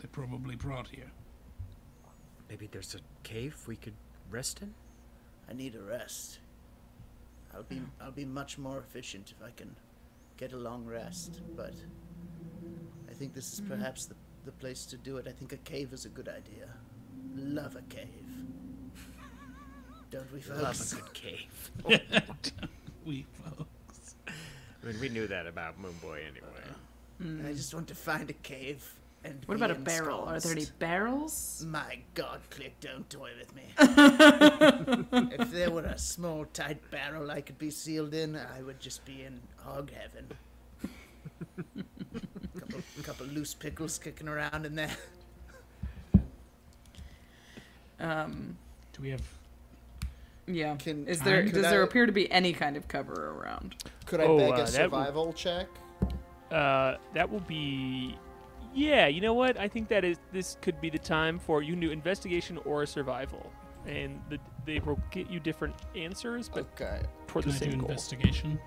they probably brought here. Maybe there's a cave we could rest in? I need a rest I'll be I'll be much more efficient if I can get a long rest but I think this is mm-hmm. perhaps the, the place to do it. I think a cave is a good idea. Love a cave. Don't we, folks? Love folks? a good cave. we folks. I mean, we knew that about Moonboy anyway. I just want to find a cave and. What about a barrel? Are there any barrels? My God, Klik, don't toy with me. if there were a small, tight barrel I could be sealed in, I would just be in hog heaven. couple, couple loose pickles kicking around in there. Um, Do we have? Yeah. Can- Is there Could does there I- appear to be any kind of cover around? Could I Oh, beg uh, a that would- survival check? Uh, that will be. Yeah, you know what? I think that is this could be the time for you can do investigation or survival, and the, they will get you different answers, but Okay. toward Can the I do same goal. investigation?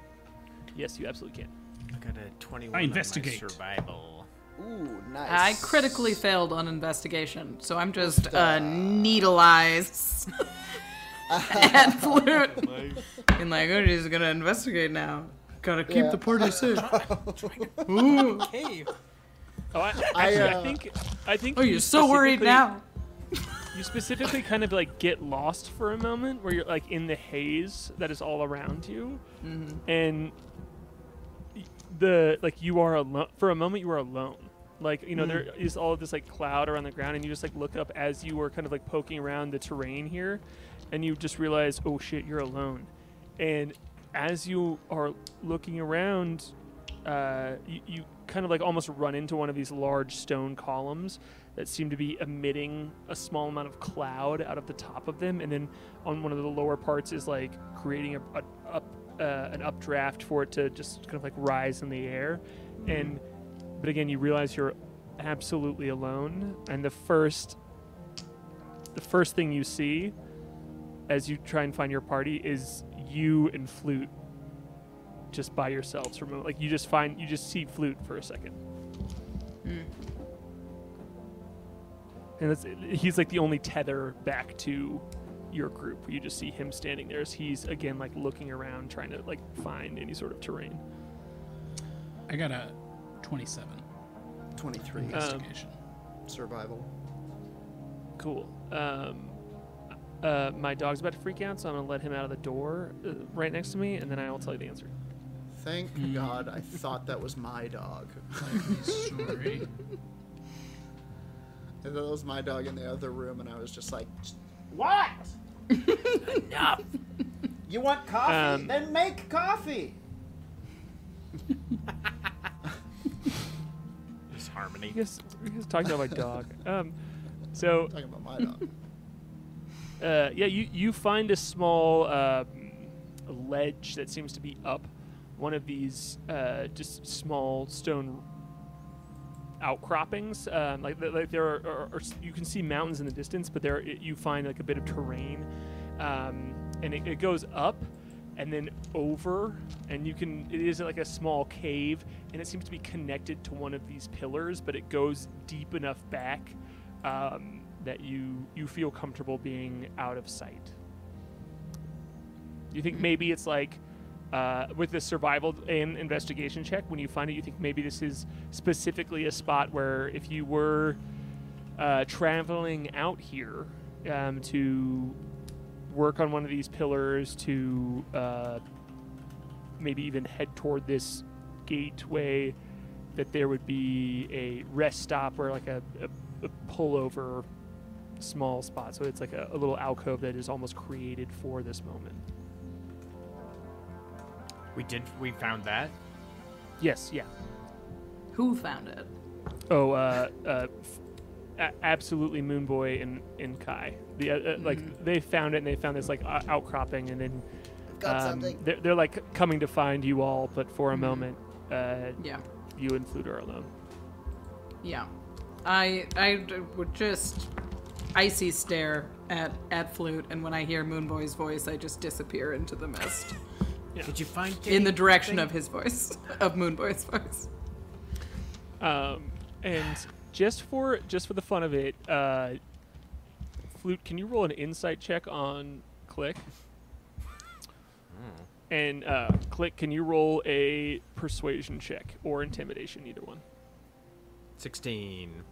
Yes, you absolutely can. I got a 21 I on my investigate. survival. Ooh, nice. I critically failed on investigation, so I'm just uh, needle eyes and flute. and like, oh, she's gonna investigate now. Gotta keep Yeah. the party safe. Cave. Oh, I, I, actually, I uh, think I think. Oh, you you're so worried now. You specifically kind of like get lost for a moment, where you're like in the haze that is all around you, and the like you are alone for a moment. You are alone. Like you know, there is all of this like cloud around the ground, and you just like look up as you were kind of like poking around the terrain here, and you just realize, oh shit, you're alone. And as you are looking around, uh, you, you kind of like almost run into one of these large stone columns that seem to be emitting a small amount of cloud out of the top of them, and then on one of the lower parts is like creating a, a up uh, an updraft for it to just kind of like rise in the air, and but again you realize you're absolutely alone, and the first the first thing you see as you try and find your party is you and flute just by yourselves for a moment. Like you just find you just see flute for a second. And that's, he's like the only tether back to your group. You just see him standing there as he's again like looking around, trying to like find any sort of terrain. I got a 27 23 Uh, investigation. survival. Cool. Um, uh, my dog's about to freak out, so I'm gonna let him out of the door uh, right next to me, and then I will tell you the answer. Thank God, I thought that was my dog. Sorry. I thought it was my dog in the other room, and I was just like, "What? Enough. You want coffee? Um, then make coffee." This harmony. You guys, you guys talking about my dog. Um, so talking about my dog. Uh, yeah, you you find a small um, ledge that seems to be up one of these uh, just small stone outcroppings. Um, like like there are, are, are you can see mountains in the distance, but there you find like a bit of terrain, um, and it, it goes up and then over, and you can it is like a small cave, and it seems to be connected to one of these pillars, but it goes deep enough back um, that you you feel comfortable being out of sight. You think maybe it's like uh, with the survival and investigation check, when you find it, you think maybe this is specifically a spot where if you were uh, traveling out here um, to work on one of these pillars, to uh, maybe even head toward this gateway, that there would be a rest stop or like a, a, a pullover small spot. So it's like a, a little alcove that is almost created for this moment. We did. We found that. Yes, yeah. Who found it? Oh, uh, uh, f- a- absolutely, Moonboy and and Kai. The uh, uh, like they found it and they found this like o- outcropping and then Got um, something. they're, they're like coming to find you all, but for a moment, uh, Yeah. you and Flute are alone. Yeah. I I would just icy stare at at flute, and when I hear Moonboy's voice, I just disappear into the mist Did you find in the direction anything? of his voice, of Moonboy's voice. Um, and just for just for the fun of it, uh, Flute, can you roll an insight check on Klik? And uh, Klik, can you roll a persuasion check or intimidation, either one? Sixteen.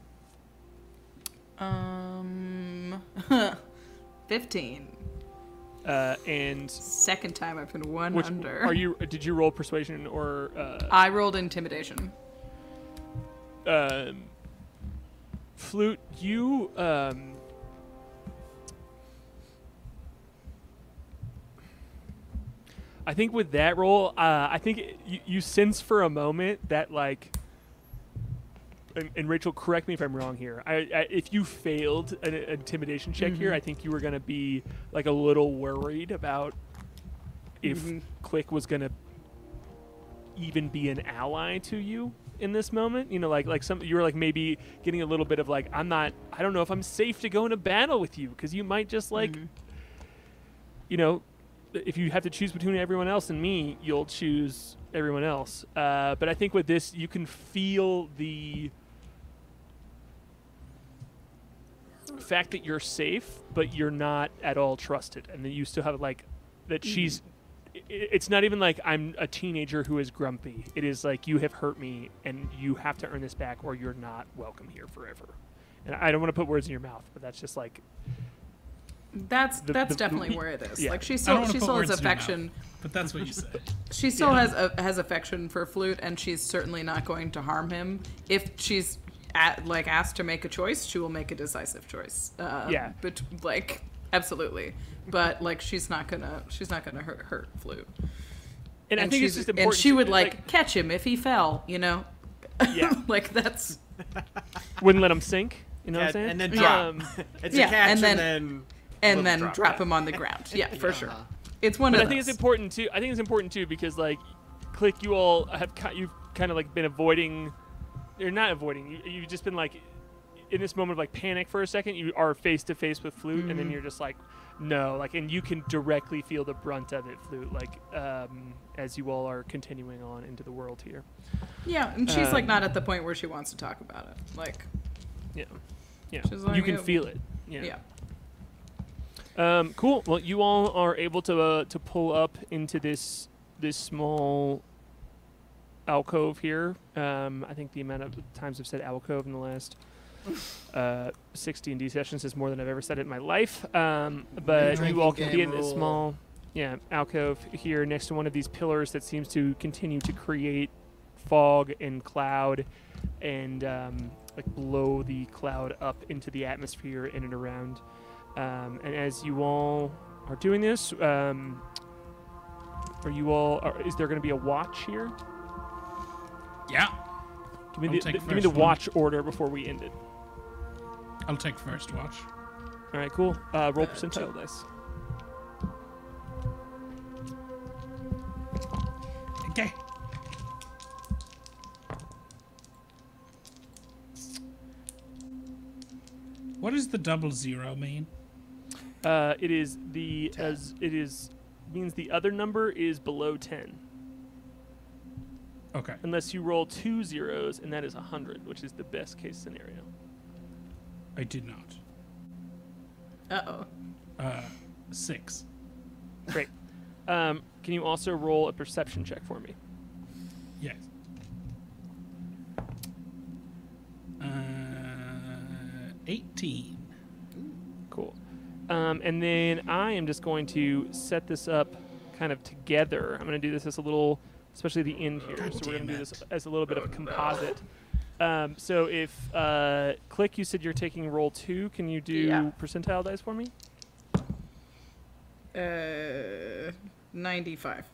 Um, fifteen. Uh, and Second time I've been one which under. are you? Did you roll persuasion or? Uh, I rolled intimidation. um, Flute, you um, I think with that roll, uh, I think it, you, you sense for a moment that like, and, and Rachel, correct me if I'm wrong here. I, I, if you failed an, an intimidation check here, mm-hmm. I think you were gonna be like a little worried about if mm-hmm. Klik was gonna even be an ally to you in this moment. You know, like like some you were like maybe getting a little bit of like I'm not. I don't know if I'm safe to go into battle with you because you might just like, mm-hmm. you know, if you have to choose between everyone else and me, you'll choose everyone else. Uh, but I think with this, you can feel the fact that you're safe, but you're not at all trusted, and that you still have like that mm-hmm. she's. It's not even like I'm a teenager who is grumpy. It is like you have hurt me, and you have to earn this back, or you're not welcome here forever. And I don't want to put words in your mouth, but that's just like That's The- that's the- definitely the- where it is. yeah. Like she I don't still she still has words in your mouth. affection. But that's what you said. She still has a, has affection for Flute, and she's certainly not going to harm him. If she's at, like asked to make a choice, she will make a decisive choice. Uh, Yeah. but like absolutely, but like she's not gonna she's not gonna hurt hurt Flute. and, I think it's just important. and she to- would like, catch him if he fell. You know. Yeah. like that's wouldn't let him sink. You know what I'm saying? and then drop. Um, It's Yeah, a catch and then- then and then drop, drop, him on the ground. Yeah, for sure. Uh-huh. It's one but of I think it's important too. I think it's important too because like, Klik. You all have you've kind of like been avoiding. You're not avoiding. You, you've just been like, in this moment of like panic for a second. You are face to face with flute, and Mm-hmm. then you're just like, no, like, and you can directly feel the brunt of it, flute. Like, um, as you all are continuing on into the world here. Yeah, and she's like um, not at the point where she wants to talk about it. Like, Yeah, yeah. She's like, you can feel it. Yeah. yeah. Um, cool. Well, you all are able to uh, to pull up into this this small alcove here. Um, I think the amount of times I've said alcove in the last uh, 60 D sessions is more than I've ever said it in my life. Um, but Drinking you all can be in this small, yeah, alcove here next to one of these pillars that seems to continue to create fog and cloud and um, like blow the cloud up into the atmosphere in and around. Um, and as you all are doing this, um, are you all? Are, is there going to be a watch here? Yeah, Give me I'll the, take the- give me the first one. watch order before we end it. I'll take first watch. All right, cool. Uh, roll percentile dice. Okay. What does the double zero mean? Uh, it is the as it is means the other number is below ten Okay. unless you roll two zeros and that is a hundred, which is the best case scenario. I did not. Uh oh. Uh, six. Great. Um, can you also roll a perception check for me? Yes. Uh, 18. Cool. Um, and then I am just going to set this up kind of together. I'm going to do this as a little, especially the end here. God so we're going to do this as a little bit of a composite. Um, so if uh, Klik, you said you're taking roll two. Can you do Yeah. percentile dice for me? Uh, 95.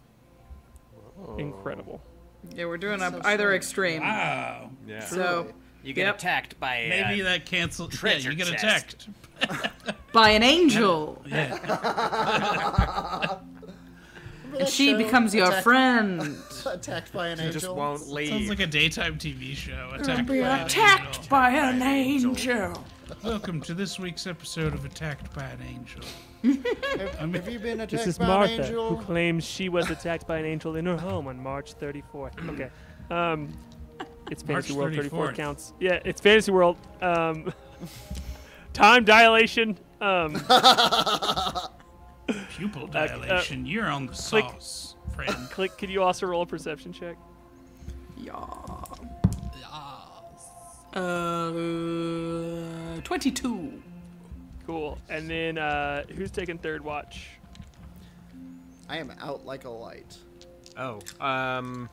Incredible. Yeah, we're doing That's up so either smart. extreme. Wow. Yeah. So You get Yep. attacked by uh, Maybe that cancels. Yeah, you get chest. attacked. by an angel, Yeah. and she becomes your friend. Attacked by an He angel. just won't leave. Sounds like a daytime TV show. Attacked Be by an attacked angel. by an angel. Welcome to this week's episode of Attacked by an Angel. Have, have you been attacked This is by Martha, an angel? who claims she was attacked by an angel in her home on March 34th. Okay. Um, it's Fantasy March World 34 34th. counts. Yeah, it's Fantasy World. Um, time dilation. Um, Pupil uh, dilation. You're on the Klik. sauce, friend. Klik. Can you also roll a perception check? Yeah. Uh, 22. Cool. And then uh, who's taking third watch? I am out like a light. Oh, um.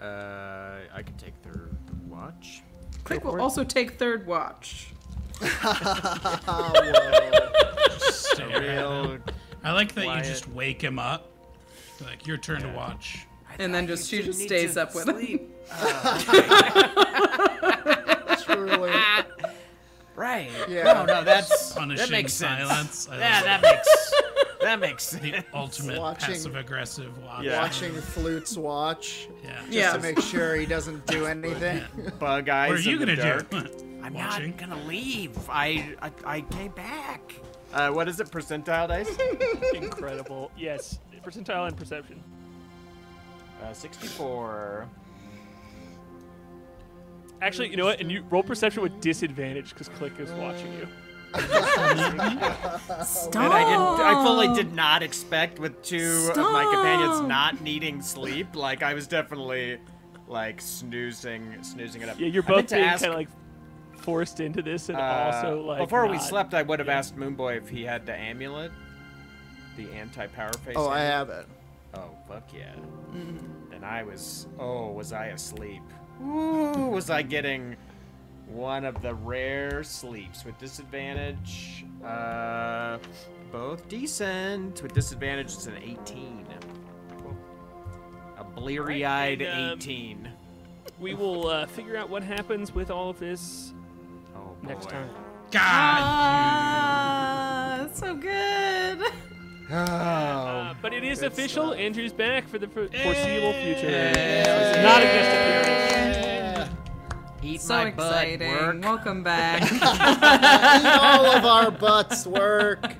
Uh, I could take third watch. Click will also take third watch. Stare at. Real. I like that Quiet. you just wake him up. Like your turn to watch. And then just she just stays up with him. Oh. Truly. Right. Yeah. No, no, that's that Punishing makes silence. I Yeah, love that makes that makes the sense. ultimate Watching- passive aggressive watch. Yeah. Watching Flutes watch. Yeah. Just Yeah. to make sure he doesn't do anything. Bug eyes. What are you in gonna dark. do? I'm Watching. not gonna leave. I, I I came back. Uh, what is it? Percentile dice? Incredible. yes. Percentile and perception. Uh, 64. Actually, you know what? And you roll perception with disadvantage because Klik is watching you. Stop. And I didn't. I fully did not expect with two of my companions not needing sleep. Like I was definitely like snoozing, snoozing it up. Yeah, you're both to being kind of like forced into this and uh, also like. before we slept, I would have asked Moonboy if he had the amulet, the anti-power face. Oh, I have it. Oh fuck yeah! Then I was. Oh, was I asleep? Ooh, was I getting one of the rare sleeps with disadvantage? Uh, both decent. With disadvantage, it's an 18. A bleary-eyed and, um, 18. We will uh, figure out what happens with all of this next time. God, Ah, that's so good. Oh, Uh, but it is official. stuff. Andrew's back for the for- foreseeable future. Yay. Not a guest appearance. Eat So my butt, exciting. work. Welcome back. all of our butts work.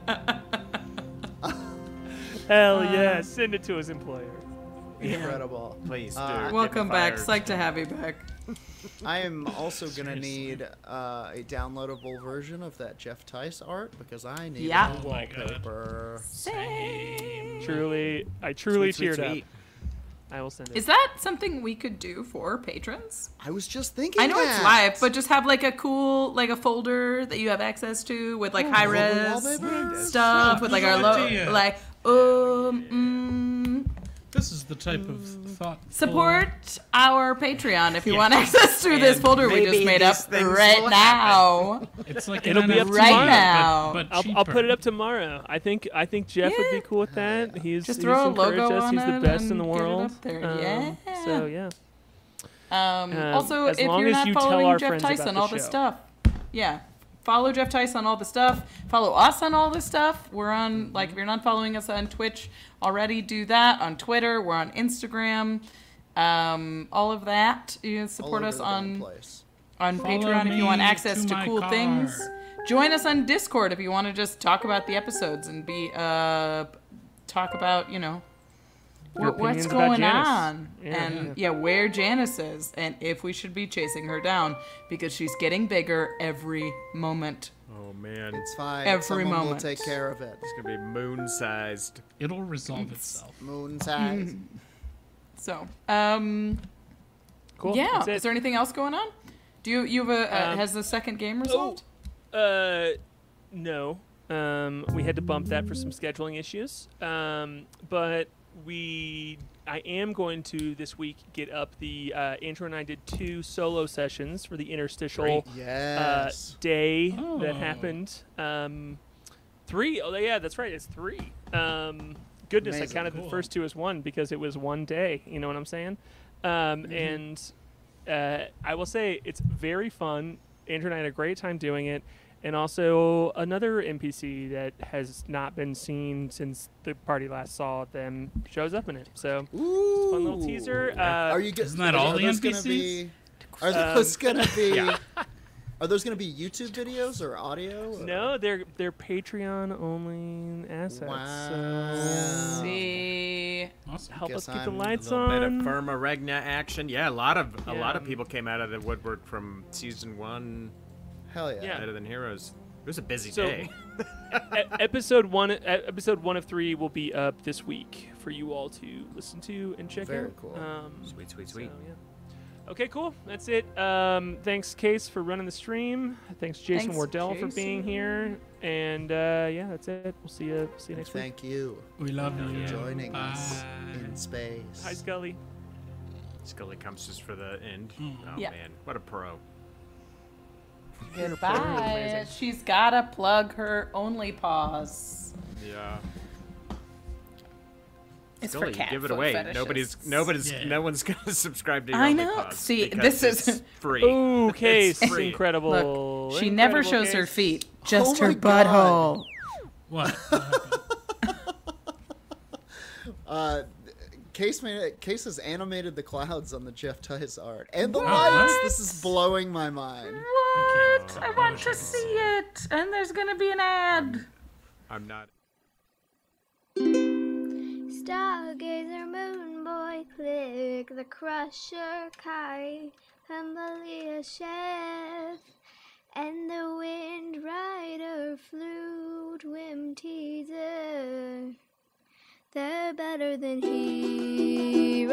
Hell yeah! Send it to his employer. Incredible. Please, Uh, dude. Welcome back. fired. Psyched to have you back. I am also gonna Seriously. need uh, a downloadable version of that Jeff Tice art because I need Yeah. a Oh my wallpaper. Same. Truly, I truly Sweet, sweet, cheered sweet. up. I will send it. Is that something we could do for patrons? I was just thinking. I know it's live, but just have like a cool, like a folder that you have access to with like high res wallpaper? stuff, with like our Good logo, idea. like um, mm, This is the type of thought. support our Patreon if you want access to this And folder we maybe just made these up things right will now. It's like It'll be up right tomorrow. now. But, but I'll, I'll put cheaper. it up tomorrow. I think I think Jeff would be Yeah. cool with that. He's Just he's throw a encouraged logo us. on He's the it best in and the get it world. up there. Um, Yeah. So yeah. Um, Um, also, as if long you're as not you tell following our Jeff friends about Tyson, the all the show. stuff, yeah, follow Jeff Tyson on all the stuff. Follow us on all the stuff. We're on like if you're not following us on Twitch already, do that on Twitter. We're on Instagram. Um, all of that. You can support us on place. on Follow Patreon if you want access to to, cool car. things. Join us on Discord if you want to just talk about the episodes and be uh talk about you know Your what, what's opinions about going on Yeah, and yeah. yeah. where Janice is and if we should be chasing her down because she's getting bigger every moment. Oh man, it's It's fine. Every Someone will moment. take care of it. It's gonna be moon-sized. It'll resolve itself. Moon size. So um Cool. yeah, That's it. is there anything else going on? Do you you have a uh, Um, has the second game resolved? Uh, no. Um, we had to bump that for some scheduling issues. Um, but we, I am going to this week get up the. Uh, Andrew and I did two solo sessions for the interstitial uh, Yes. day that Oh. happened. Um, three. Oh, yeah, that's right. It's three. Um, goodness, Amazing. I counted the first two as one because it was one day. You know what I'm saying? Um, Mm-hmm. And uh, I will say it's very fun. Andrew and I had a great time doing it. And also another NPC that has not been seen since the party last saw them shows up in it. So Ooh. fun little teaser. Uh, Are you? Get, Isn't that all the those Gonna NPCs? be, are Um, those gonna be? yeah. Are those gonna be YouTube videos or audio? or- No, they're they're Patreon only assets. Wow. So See. Awesome. help Guess us keep the I'm- A lights little bit of on. Firma Regna action. Yeah, a lot of a lot of people came out of the woodwork from season one. Hell yeah. Yeah. Better than heroes. It was a busy So- day. Episode one, e- episode one of three will be up this week for you all to listen to and check Very out. cool. Um, Sweet, sweet, so, sweet. yeah. Okay, cool. That's it. Um, thanks, Case, for running the stream. Thanks, Jason Thanks, Wardell, for being Jason. here. And uh, yeah, that's it. We'll see you. See you next week. Thank you We love you. yeah. joining us Bye. in space. Hi, Scully. Scully comes just for the end. Mm. Oh Yeah. man, what a pro. Goodbye. She's gotta plug her only paws. Yeah. It's Scully, for cat give it foot away. fetishists. Nobody's nobody's Yeah. no one's gonna subscribe to your I know. cause See, this is- free. Ooh, Case. Free. Incredible. Look, she never Incredible, shows her feet, just Oh her God. butthole. What? What? Uh, Case made it, Case has animated the clouds on the Jeff Tice art and the What? lights. This is blowing my mind. What? I I want to see see it. And there's gonna be an ad. I'm not Stargazer, moon boy, Klik the crusher, Kai, Humblia, chef, and the wind rider, flute, Whimteaser. They're better than heroes.